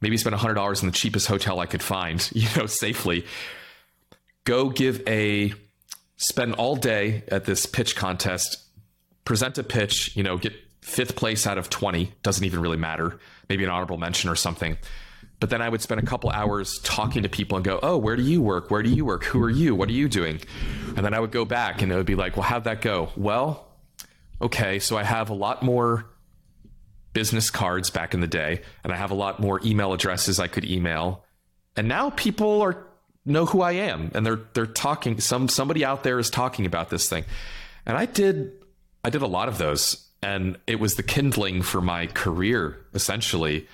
maybe spend $100 in the cheapest hotel I could find, <laughs> you know, safely. Go give a spend all day at this pitch contest, present a pitch, you know, get fifth place out of 20, doesn't even really matter, maybe an honorable mention or something. But then I would spend a couple hours talking to people and go, Oh, where do you work? Where do you work? Who are you? What are you doing? And then I would go back and it would be like, Well, how'd that go? Well, okay, so I have a lot more business cards back in the day, and I have a lot more email addresses I could email. And now people are know who I am and they're they're talking some somebody out there is talking about this thing. And I did I did a lot of those and it was the kindling for my career essentially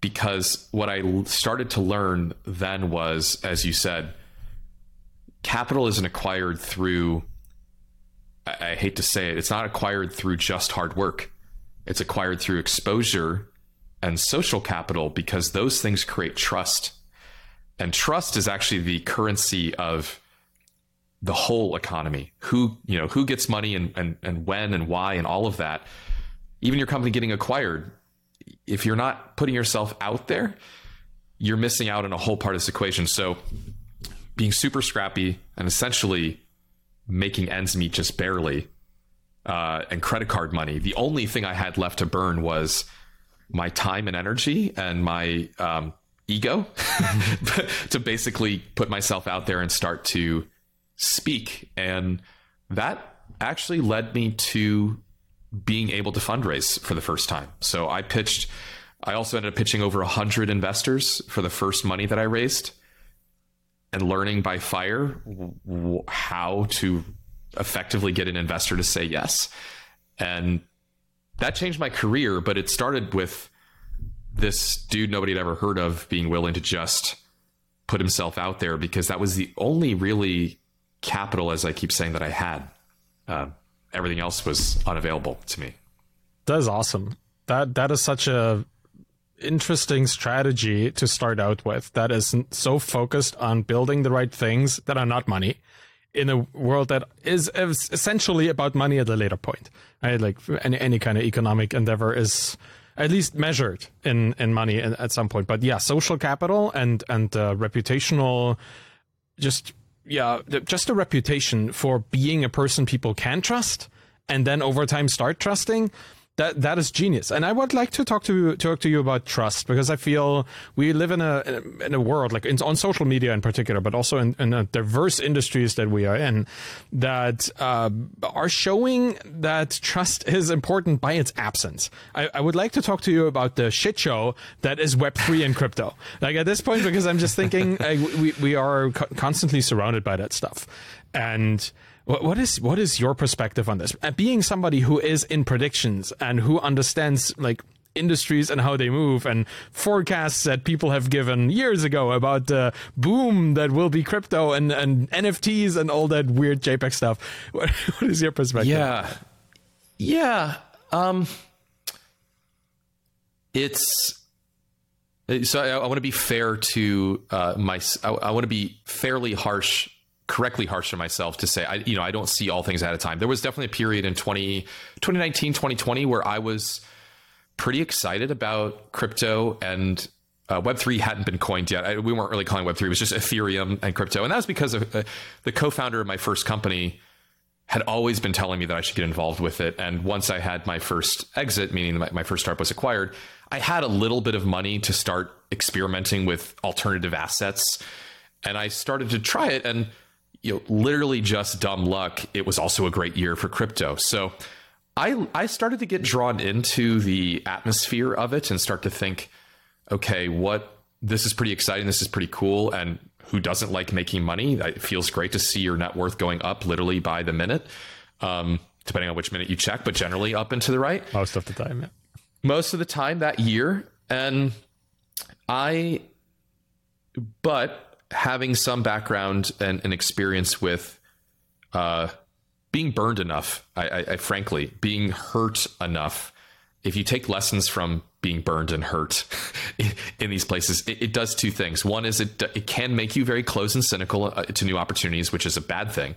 because what I started to learn then was, as you said, capital isn't acquired through, I, I hate to say it, it's not acquired through just hard work. It's acquired through exposure and social capital because those things create trust. And trust is actually the currency of the whole economy. Who, you know, who gets money and, and, and when and why and all of that. Even your company getting acquired, if you're not putting yourself out there, you're missing out on a whole part of this equation. So being super scrappy and essentially making ends meet just barely uh, and credit card money. The only thing I had left to burn was my time and energy and my um, ego <laughs> <laughs> to basically put myself out there and start to speak. And that actually led me to being able to fundraise for the first time. So I pitched, I also ended up pitching over 100 investors for the first money that I raised and learning by fire how to effectively get an investor to say yes. And that changed my career, but it started with this dude nobody had ever heard of being willing to just put himself out there because that was the only really capital, as I keep saying, that I had. Uh, everything else was unavailable to me. That is awesome. That that is such a interesting strategy to start out with. That is so focused on building the right things that are not money in a world that is essentially about money at a later point. Right? Like any any kind of economic endeavor is at least measured in in money at some point. But yeah, social capital and and uh, reputational just yeah, just a reputation for being a person people can trust and then over time start trusting that that is genius. And i would like to talk to talk to you about trust because i feel we live in a in a world like in, on social media in particular but also in, in diverse industries that we are in that uh, are showing that trust is important by its absence. I, I, would like to talk to you about the shit show that is web3 <laughs> and crypto. Like at this point because i'm just thinking <laughs> we, we are co- constantly surrounded by that stuff. And what is what is your perspective on this? Uh, being somebody who is in predictions and who understands like industries and how they move and forecasts that people have given years ago about the boom that will be crypto and, and NFTs and all that weird JPEG stuff. <laughs> What, what is your perspective? Yeah. Yeah. Um, it's so I, I want to be fair to uh, my, I, I want to be fairly harsh correctly harsh on myself to say I you know I don't see all things at a time. There was definitely a period in 20 2019 2020 where I was pretty excited about crypto and uh, Web3 hadn't been coined yet. I, we weren't really calling Web3. It was just Ethereum and crypto. And that was because of, uh, the co-founder of my first company had always been telling me that I should get involved with it. And once I had my first exit, meaning my, my first startup was acquired, I had a little bit of money to start experimenting with alternative assets. And I started to try it. And you know, literally just dumb luck, it was also a great year for crypto. So I I started to get drawn into the atmosphere of it and start to think, okay, what this is pretty exciting, this is pretty cool, and who doesn't like making money? It feels great to see your net worth going up literally by the minute, um, depending on which minute you check, but generally up and to the right. Most of the time, yeah. Most of the time that year, and I, but having some background and, and experience with uh, being burned enough, I, I, I, frankly, being hurt enough. If you take lessons from being burned and hurt <laughs> in, these places, it, it, does two things. One is it it can make you very close and cynical uh, to new opportunities, which is a bad thing.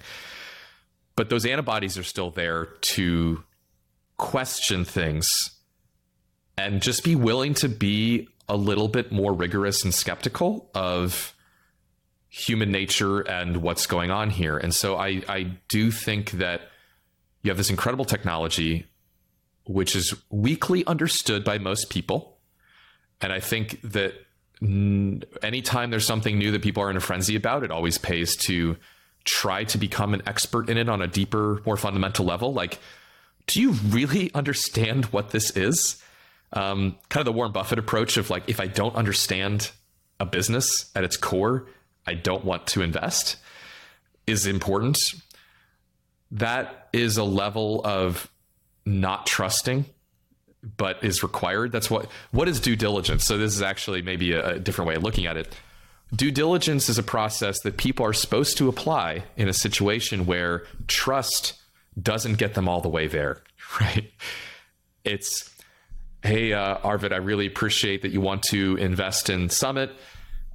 But those antibodies are still there to question things and just be willing to be a little bit more rigorous and skeptical of human nature and what's going on here. And so I, I do think that you have this incredible technology, which is weakly understood by most people. And I think that anytime there's something new that people are in a frenzy about, it always pays to try to become an expert in it on a deeper, more fundamental level. Like, do you really understand what this is? Um, kind of the Warren Buffett approach of like, if I don't understand a business at its core, I don't want to invest is important. That is a level of not trusting but is required. That's what what is due diligence? So this is actually maybe a, a, different way of looking at it. Due diligence is a process that people are supposed to apply in a situation where trust doesn't get them all the way there <laughs> right? It's hey uh, arvid i really appreciate that you want to invest in summit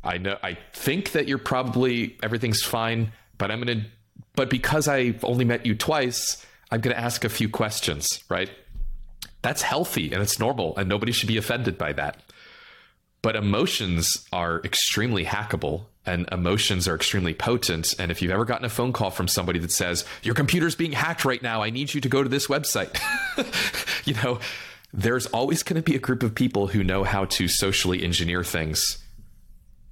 I know I think that you're probably everything's fine, but I'm going to but because I've only met you twice, I'm going to ask a few questions, right? That's healthy and it's normal and nobody should be offended by that. But emotions are extremely hackable and emotions are extremely potent. And if you've ever gotten a phone call from somebody that says, Your computer's being hacked right now, I need you to go to this website, <laughs> you know, there's always going to be a group of people who know how to socially engineer things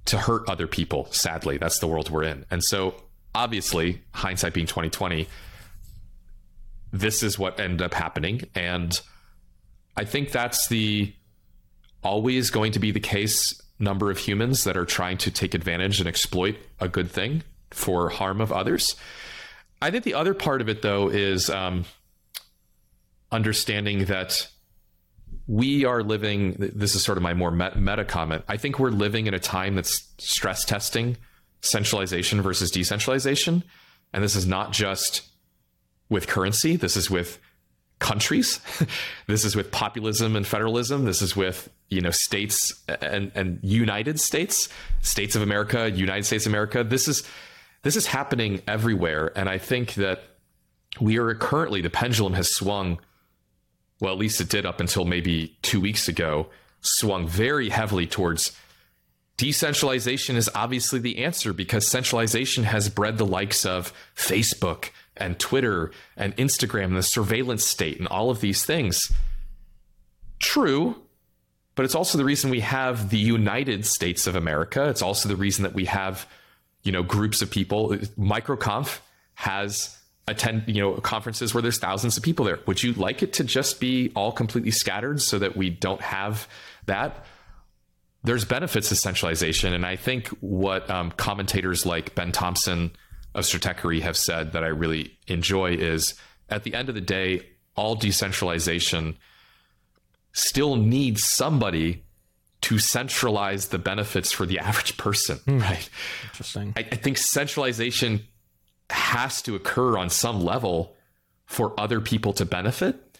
to hurt other people. Sadly, that's the world we're in. And so, obviously, hindsight being 2020, this is what ended up happening. And I think that's the always going to be the case number of humans that are trying to take advantage and exploit a good thing for harm of others. I think the other part of it, though, is um, understanding that we are living this is sort of my more meta comment. I think we're living in a time that's stress testing centralization versus decentralization. And this is not just with currency. This is with countries. <laughs> This is with populism and federalism. This is with you know states and and united states states of america united states of america. This is this is happening everywhere. And i think that we are currently the pendulum has swung well, at least it did up until maybe two weeks ago, swung very heavily towards decentralization is obviously the answer because centralization has bred the likes of Facebook and Twitter and Instagram and the surveillance state and all of these things. True, but it's also the reason we have the United States of America. It's also the reason that we have, you know, groups of people. MicroConf has attend you know conferences where there's thousands of people there. Would you like it to just be all completely scattered so that we don't have that? There's benefits to centralization and i think what um, commentators like ben thompson of stratechery have said that i really enjoy is at the end of the day all decentralization still needs somebody to centralize the benefits for the average person mm, right? Interesting. I, I think centralization has to occur on some level for other people to benefit.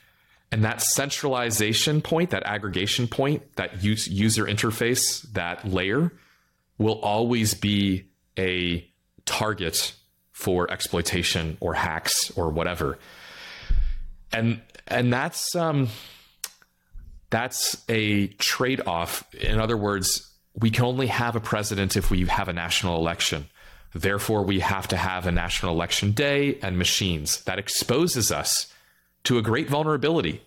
And that centralization point, that aggregation point, that use, user interface, that layer will always be a target for exploitation or hacks or whatever. And and that's um that's a trade-off. In other words, we can only have a president if we have a national election Therefore, we have to have a national election day and machines. That exposes us to a great vulnerability.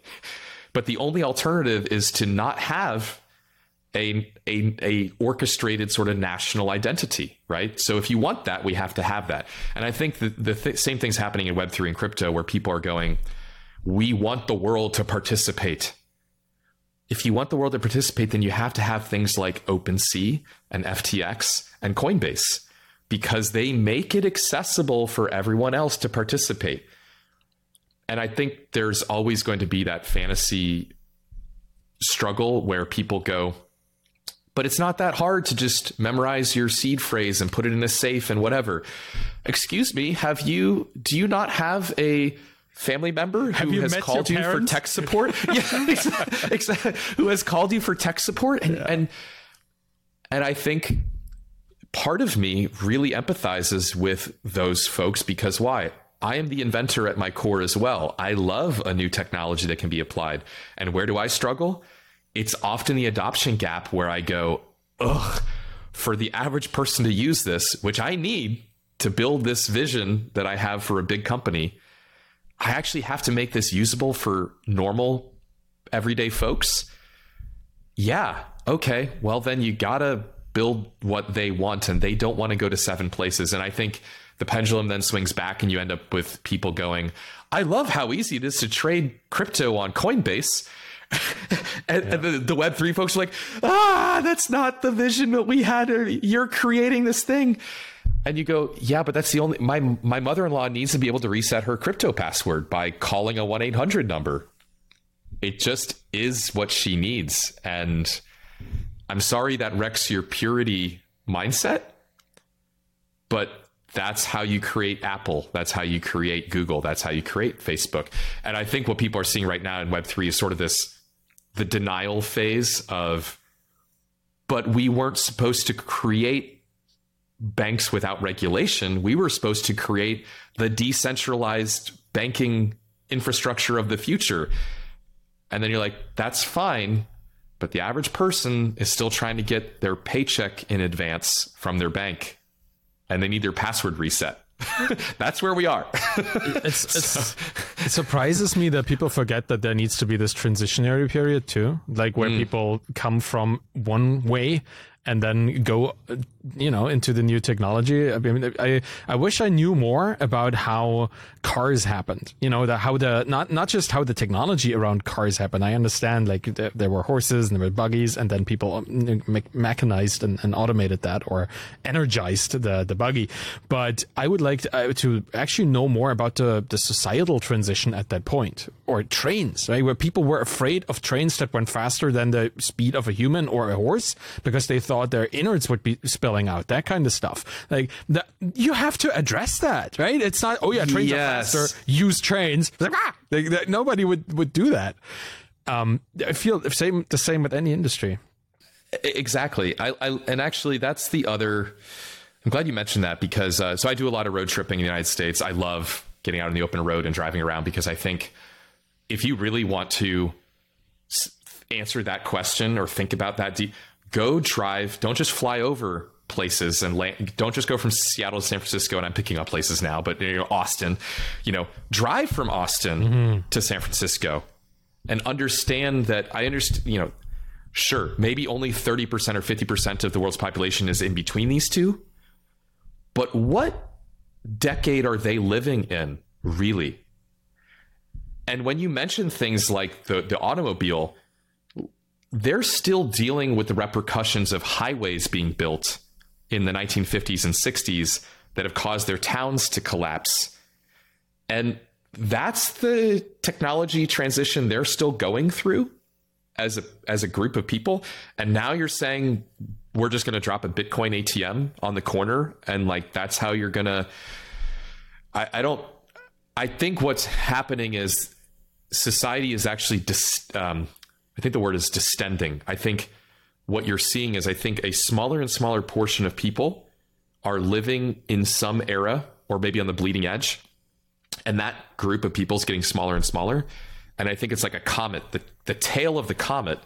But the only alternative is to not have a, a, a orchestrated sort of national identity, right? So if you want that, we have to have that. And I think the, the th- same thing's happening in Web3 and crypto where people are going, we want the world to participate. If you want the world to participate, then you have to have things like OpenSea and FTX and Coinbase because they make it accessible for everyone else to participate. And I think there's always going to be that fantasy struggle where people go, but it's not that hard to just memorize your seed phrase and put it in a safe and whatever. Excuse me, have you do you not have a family member who has called you for tech support? <laughs> yeah, exactly, exactly, Who has called you for tech support and yeah. and and I think part of me really empathizes with those folks because why? I am the inventor at my core as well. I love a new technology that can be applied. And where do I struggle? it's often the adoption gap where I go, ugh, for the average person to use this, which I need to build this vision that I have for a big company, I actually have to make this usable for normal, everyday folks. Yeah, okay. Well, then you gotta build what they want, and they don't want to go to seven places. And I think the pendulum then swings back, and you end up with people going, I love how easy it is to trade crypto on Coinbase <laughs> and, yeah. and the, the Web3 folks are like, ah, that's not the vision that we had. You're creating this thing. And you go, yeah, but that's the only my my mother-in-law needs to be able to reset her crypto password by calling a 1-800 number. It just is what she needs. And I'm sorry that wrecks your purity mindset, but that's how you create Apple. That's how you create Google. That's how you create Facebook. And I think what people are seeing right now in Web3 is sort of this the denial phase of, but we weren't supposed to create banks without regulation. We were supposed to create the decentralized banking infrastructure of the future. And then you're like, that's fine. But the average person is still trying to get their paycheck in advance from their bank and they need their password reset. <laughs> That's where we are. <laughs> it's, it's, it surprises me that people forget that there needs to be this transitionary period too, like where mm. people come from one way and then go, you know, into the new technology. I mean, I, I wish I knew more about how cars happened, you know, the, how the, not, not just how the technology around cars happened. I understand like there, there were horses and there were buggies and then people um, mechanized and, and, automated that or energized the, the buggy. But I would like to, uh, to actually know more about the, the societal transition at that point or trains, right? Where people were afraid of trains that went faster than the speed of a human or a horse because they thought thought their innards would be spilling out, that kind of stuff. Like that, you have to address that, right? It's not, oh yeah, trains yes. are faster, use trains. Like, ah! like, nobody would, would do that. Um, I feel the same, the same with any industry. Exactly. I, I, and actually that's the other, I'm glad you mentioned that because, uh, so I do a lot of road tripping in the United States. I love getting out on the open road and driving around because I think if you really want to answer that question or think about that deep, go drive. Don't just fly over places and land, don't just go from Seattle to San Francisco. And I'm picking up places now, but you know, Austin, you know, drive from Austin mm-hmm. to San Francisco and understand that I understand, you know, sure, maybe only 30% or 50% of the world's population is in between these two. But what decade are they living in, really? And when you mention things like the, the automobile, they're still dealing with the repercussions of highways being built in the 1950s and 60s that have caused their towns to collapse. And that's the technology transition they're still going through as a as a group of people. And now you're saying we're just going to drop a Bitcoin ATM on the corner and like that's how you're going to I, don't I think what's happening is society is actually dis, um, I think the word is distending. I think what you're seeing is I think a smaller and smaller portion of people are living in some era or maybe on the bleeding edge. And that group of people is getting smaller and smaller. And I think it's like a comet. The, the tail of the comet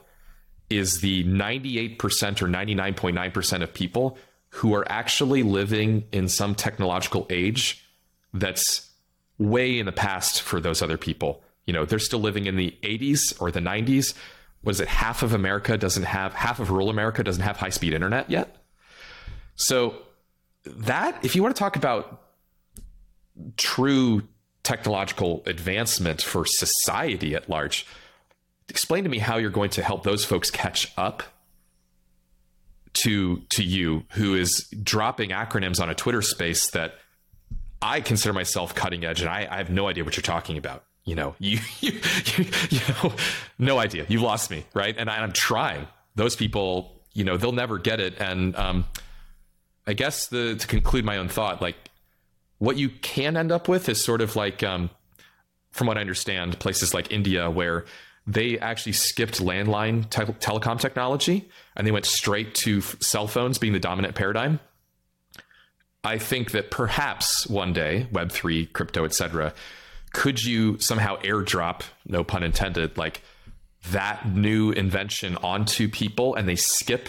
is the 98% or 99.9% of people who are actually living in some technological age that's way in the past for those other people. You know, they're still living in the 80s or the 90s. What is it? Half of America doesn't have, half of rural America doesn't have high speed internet yet. So, that, if you want to talk about true technological advancement for society at large, explain to me how you're going to help those folks catch up to to you who is dropping acronyms on a Twitter space that I consider myself cutting edge and I, I have no idea what you're talking about. You know, you, <laughs> you, you, you know, no idea. You've lost me, right? And I, I'm trying. Those people, you know, they'll never get it. And um, I guess the to conclude my own thought, like what you can end up with is sort of like, um, from what I understand, places like India where they actually skipped landline te- telecom technology and they went straight to f- cell phones being the dominant paradigm. I think that perhaps one day, Web3, crypto, etc., could you somehow airdrop, no pun intended, like that new invention onto people and they skip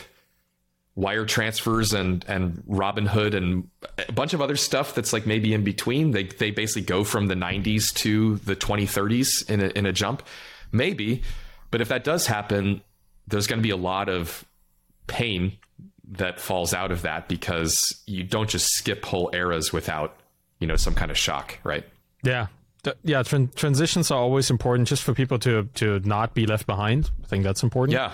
wire transfers and and Robinhood and a bunch of other stuff that's like maybe in between. They they basically go from the 90s to the 2030s in a, in a jump. Maybe. But if that does happen, there's going to be a lot of pain that falls out of that because you don't just skip whole eras without, you know, some kind of shock, right? Yeah. Yeah, transitions are always important just for people to to not be left behind. I think that's important. Yeah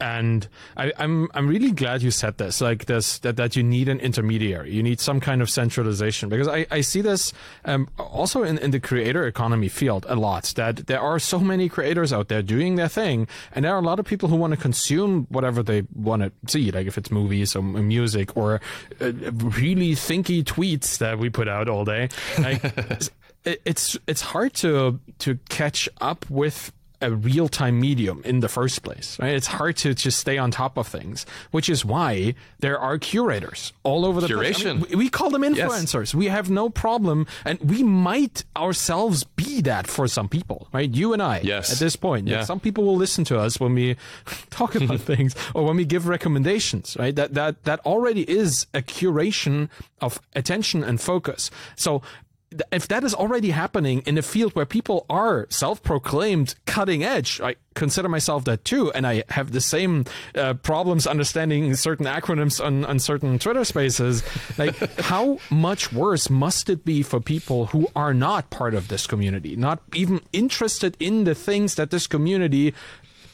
and I, am I'm, I'm really glad you said this like this that, that you need an intermediary. You need some kind of centralization. Because I, I see this um, also in, in the creator economy field a lot that there are so many creators out there doing their thing and there are a lot of people who want to consume whatever they want to see like if it's movies or music or uh, really thinky tweets that we put out all day. Like <laughs> it's it's hard to to catch up with a real time medium in the first place, right? It's hard to just stay on top of things, which is why there are curators all over the Curation. place. I mean, we, call them influencers. Yes. We have no problem, and we might ourselves be that for some people, right? You and I, yes. at this point. Yeah. Some people will listen to us when we <laughs> talk about <laughs> things or when we give recommendations, right? That, that, that already is a curation of attention and focus. So if that is already happening in a field where people are self-proclaimed cutting edge, I consider myself that too, and I have the same uh, problems understanding certain acronyms on, on certain Twitter spaces. Like, <laughs> how much worse must it be for people who are not part of this community, not even interested in the things that this community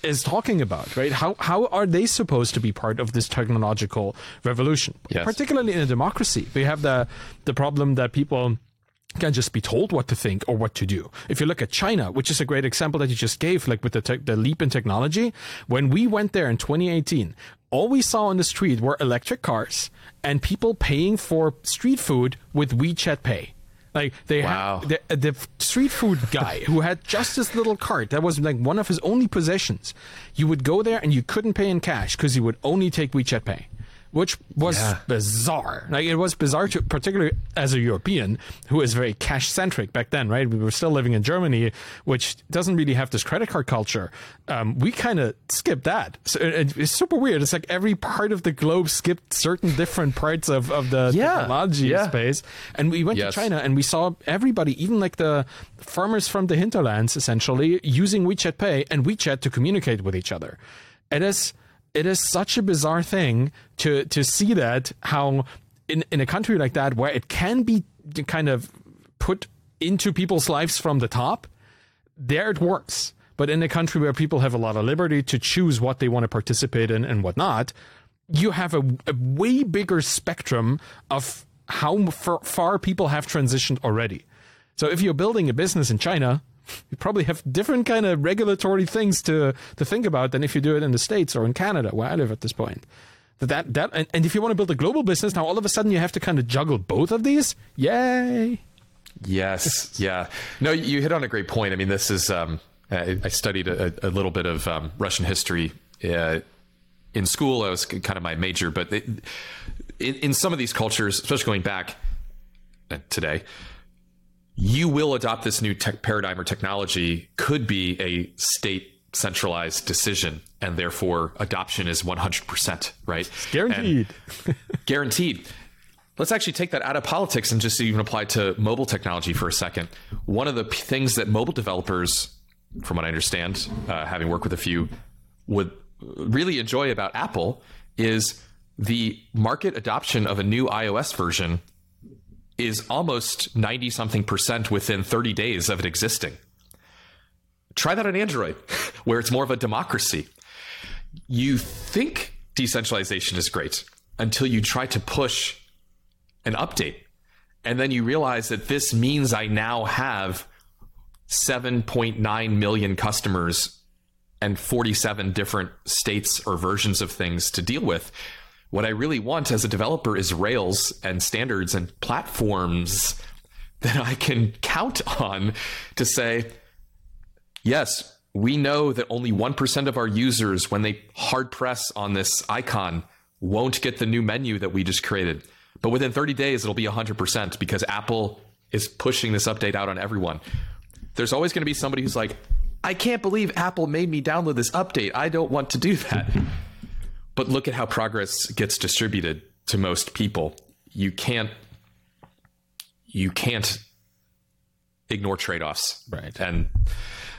is talking about, right? How how are they supposed to be part of this technological revolution? Yes. Particularly in a democracy, we have the the problem that people can just be told what to think or what to do. If you look at China, which is a great example that you just gave, like with the, te- the leap in technology, when we went there in 2018, all we saw on the street were electric cars and people paying for street food with WeChat Pay. Like they wow. had the, the street food guy who had just this little cart that was like one of his only possessions. You would go there and you couldn't pay in cash because he would only take WeChat Pay which was yeah. bizarre. Like it was bizarre to, particularly as a European who is very cash centric back then, right? We were still living in Germany, which doesn't really have this credit card culture. Um, we kind of skipped that. So it, it's super weird. It's like every part of the globe skipped certain different parts of, of the yeah. technology yeah. space. And we went yes. to China and we saw everybody, even like the farmers from the hinterlands, essentially using WeChat Pay and WeChat to communicate with each other. It is it is such a bizarre thing to to see that how in in a country like that where it can be kind of put into people's lives from the top, there it works. But in a country where people have a lot of liberty to choose what they want to participate in and what not, you have a, a way bigger spectrum of how far people have transitioned already. So if you're building a business in China, you probably have different kind of regulatory things to to think about than if you do it in the states or in Canada, where I live at this point. That that and, and if you want to build a global business, now all of a sudden you have to kind of juggle both of these. Yay! Yes, <laughs> yeah. No, you hit on a great point. I mean, this is um, I, I, studied a, a, little bit of um, Russian history uh, in school. I was kind of my major, but it, in, in some of these cultures, especially going back uh, today, you will adopt this new tech paradigm or technology could be a state centralized decision and therefore adoption is 100%, right? It's guaranteed. <laughs> guaranteed. Let's actually take that out of politics and just even apply to mobile technology for a second. One of the p- things that mobile developers, from what I understand, uh, having worked with a few, would really enjoy about Apple is the market adoption of a new iOS version is almost 90 something percent within 30 days of it existing. Try that on Android, <laughs> where it's more of a democracy. You think decentralization is great until you try to push an update. And then you realize that this means I now have 7.9 million customers and 47 different states or versions of things to deal with. What I really want as a developer is Rails and standards and platforms <laughs> that I can count on to say, yes, we know that only 1% of our users, when they hard press on this icon, won't get the new menu that we just created. But within 30 days, it'll be 100% because Apple is pushing this update out on everyone. There's always going to be somebody who's like, I can't believe Apple made me download this update. I don't want to do that. <laughs> but look at how progress gets distributed to most people. You can't you can't ignore trade-offs. Right. And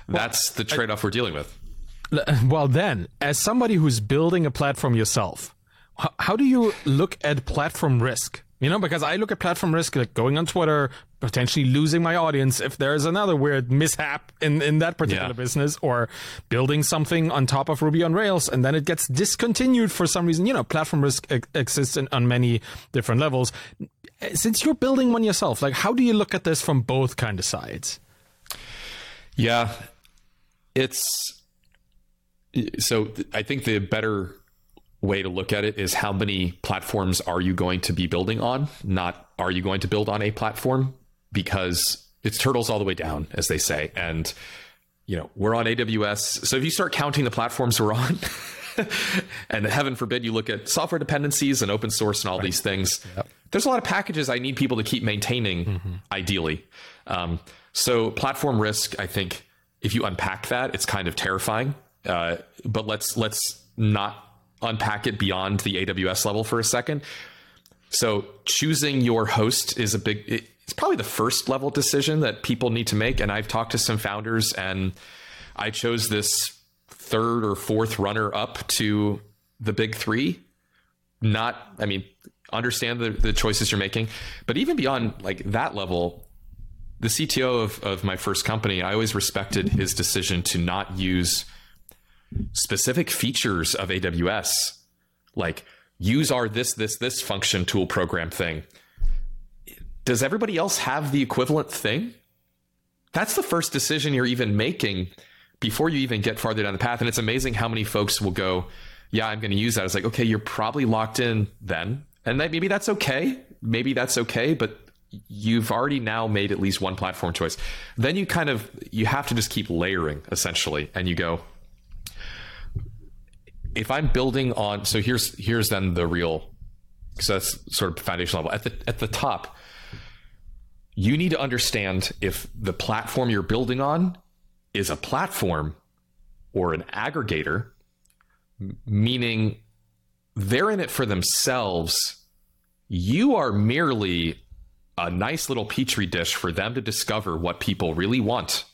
that's the trade-off we're dealing with. Well, then, as somebody who's building a platform yourself, how do you look at platform risk? You know, because I look at platform risk like going on Twitter, potentially losing my audience if there's another weird mishap in, in that particular yeah. business, or building something on top of Ruby on Rails and then it gets discontinued for some reason. You know, platform risk exists in, on many different levels. Since you're building one yourself, like how do you look at this from both kind of sides? Yeah, it's so I think the better way to look at it is how many platforms are you going to be building on, not are you going to build on a platform because it's turtles all the way down, as they say. And, you know, we're on AWS. So if you start counting the platforms we're on, <laughs> and heaven forbid you look at software dependencies and open source and all right. these things, yep. there's a lot of packages I need people to keep maintaining, mm-hmm. ideally. Um, so platform risk, I think, if you unpack that, it's kind of terrifying. Uh, but let's let's not unpack it beyond the AWS level for a second. So choosing your host is a big it's probably the first level decision that people need to make and I've talked to some founders and I chose this third or fourth runner up to the big 3 not I mean understand the, the choices you're making but even beyond like that level the CTO of, of my first company I always respected his decision to not use specific features of AWS, like use our this, this, this function tool program thing. Does everybody else have the equivalent thing? That's the first decision you're even making before you even get farther down the path. And it's amazing how many folks will go, Yeah, I'm going to use that. It's like, okay, you're probably locked in then. And that, maybe that's okay. Maybe that's okay. But you've already now made at least one platform choice. Then you kind of you have to just keep layering essentially. And you go, if I'm building on, so here's here's then the real, so that's sort of foundation level at the at the top. You need to understand if the platform you're building on is a platform or an aggregator, meaning they're in it for themselves. You are merely a nice little petri dish for them to discover what people really want.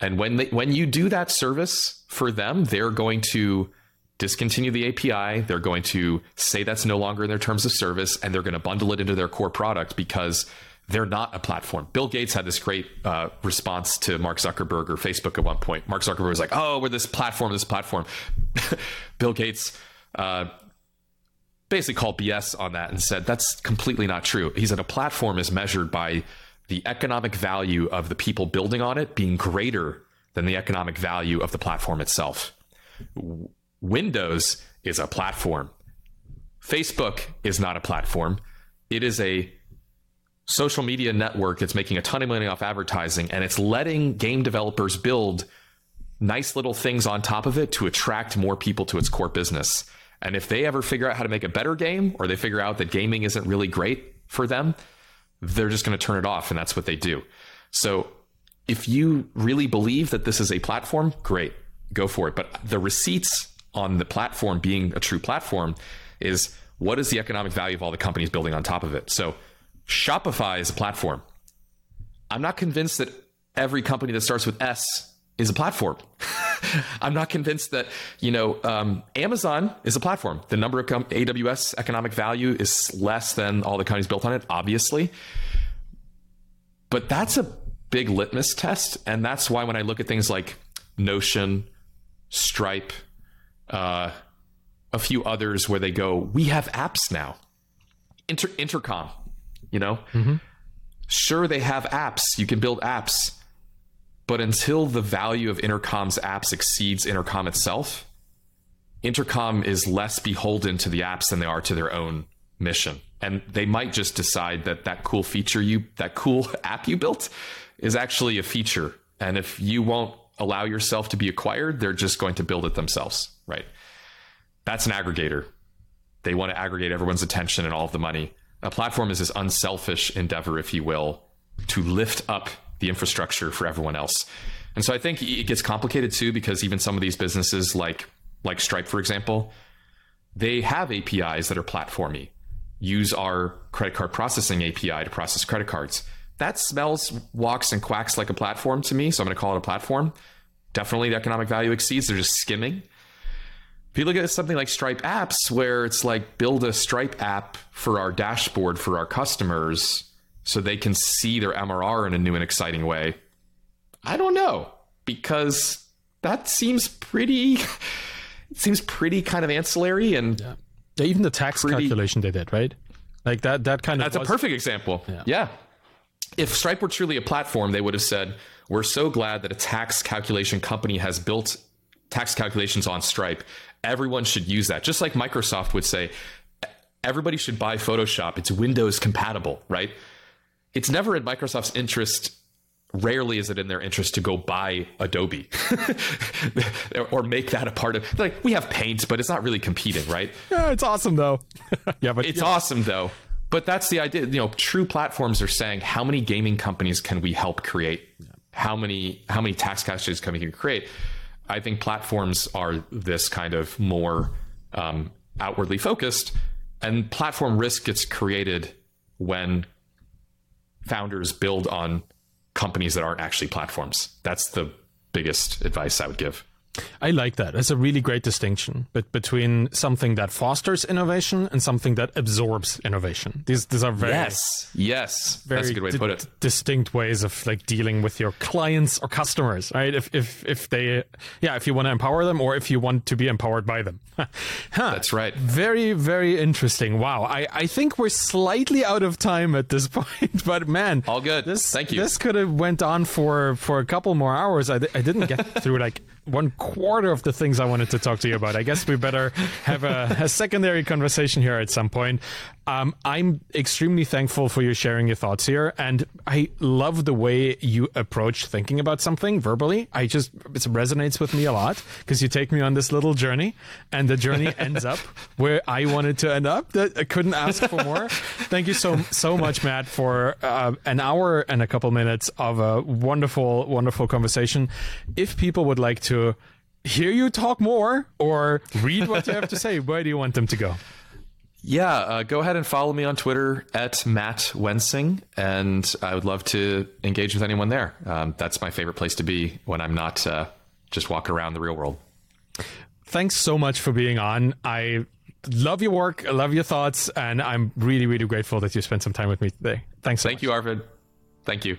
And when they, when you do that service for them, they're going to discontinue the API. They're going to say that's no longer in their terms of service, and they're going to bundle it into their core product because they're not a platform. Bill Gates had this great uh, response to Mark Zuckerberg or Facebook at one point. Mark Zuckerberg was like, "Oh, we're this platform, this platform." <laughs> Bill Gates uh, basically called BS on that and said that's completely not true. He said a platform is measured by the economic value of the people building on it being greater than the economic value of the platform itself. Windows is a platform. Facebook is not a platform. It is a social media network that's making a ton of money off advertising and it's letting game developers build nice little things on top of it to attract more people to its core business. And if they ever figure out how to make a better game or they figure out that gaming isn't really great for them, they're just going to turn it off and that's what they do. So if you really believe that this is a platform, great go for it. But the receipts on the platform being a true platform is what is the economic value of all the companies building on top of it? So Shopify is a platform. I'm not convinced that every company that starts with S is a platform. <laughs> I'm not convinced that you know um, Amazon is a platform. The number of com- AWS economic value is less than all the companies built on it, obviously. But that's a big litmus test, and that's why when I look at things like Notion, Stripe, uh, a few others where they go, we have apps now. Inter- Intercom, you know, mm-hmm. sure they have apps. You can build apps but until the value of Intercom's apps exceeds Intercom itself, Intercom is less beholden to the apps than they are to their own mission. And they might just decide that that cool feature you, that cool <laughs> app you built is actually a feature. And if you won't allow yourself to be acquired, they're just going to build it themselves, right? That's an aggregator. They want to aggregate everyone's attention and all of the money. A platform is this unselfish endeavor, if you will, to lift up the infrastructure for everyone else. And so I think it gets complicated too because even some of these businesses like like Stripe for example, they have APIs that are platformy. Use our credit card processing API to process credit cards. That smells, walks, and quacks like a platform to me. So I'm going to call it a platform. Definitely the economic value exceeds. They're just skimming. If you look at something like Stripe apps, where it's like build a Stripe app for our dashboard for our customers, so they can see their MRR in a new and exciting way? I don't know because that seems pretty <laughs> it seems pretty kind of ancillary and yeah. even the tax pretty, calculation they did, right? Like that that kind of That's was, a perfect example. Yeah. yeah. If Stripe were truly a platform, they would have said, "We're so glad that a tax calculation company has built tax calculations on Stripe. Everyone should use that." Just like Microsoft would say, everybody should buy Photoshop. It's Windows compatible, right? it's never in Microsoft's interest rarely is it in their interest to go buy Adobe <laughs> or make that a part of like we have paint but it's not really competing right yeah it's awesome though <laughs> yeah but it's yeah. awesome though but that's the idea you know true platforms are saying how many gaming companies can we help create how many how many tax caches can we create i think platforms are this kind of more um, outwardly focused and platform risk gets created when founders build on companies that aren't actually platforms. That's the biggest advice I would give. I like that. It's a really great distinction but between something that fosters innovation and something that absorbs innovation. These these are very yes, yes, very that's a good way to put it. Distinct ways of like dealing with your clients or customers, right? If if if they, yeah, if you want to empower them or if you want to be empowered by them. <laughs> huh. That's right. Very very interesting. Wow, I I think we're slightly out of time at this <laughs> point, but man, all good. This thank you. This could have went on for for a couple more hours. I I didn't get through like one quarter of the things I wanted to talk to you about. I guess we better have a, a secondary conversation here at some point. Um, I'm extremely thankful for you sharing your thoughts here, and I love the way you approach thinking about something verbally. I just it resonates with me a lot because you take me on this little journey, and the journey <laughs> ends up where I wanted to end up. That I couldn't ask for more. Thank you so so much, Matt, for uh, an hour and a couple minutes of a wonderful, wonderful conversation. If people would like to hear you talk more or read what you have to say, where do you want them to go? Yeah, uh, go ahead and follow me on Twitter at Matt Wensing, and I would love to engage with anyone there. Um, that's my favorite place to be when I'm not uh, just walking around the real world. Thanks so much for being on. I love your work, I love your thoughts, and I'm really, really grateful that you spent some time with me today. Thanks. So Thank much. you, Arvid. Thank you.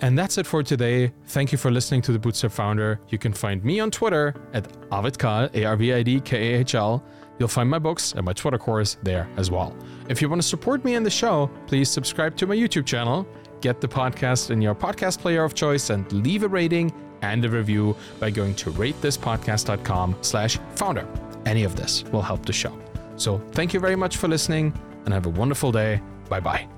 And that's it for today. Thank you for listening to the Bootstrapped Founder. You can find me on Twitter at Arvid A R V I D K A H L. You'll find my books and my Twitter course there as well. If you want to support me and the show, please subscribe to my YouTube channel, get the podcast in your podcast player of choice, and leave a rating and a review by going to ratethispodcast.com slash founder. Any of this will help the show. So thank you very much for listening and have a wonderful day. Bye bye.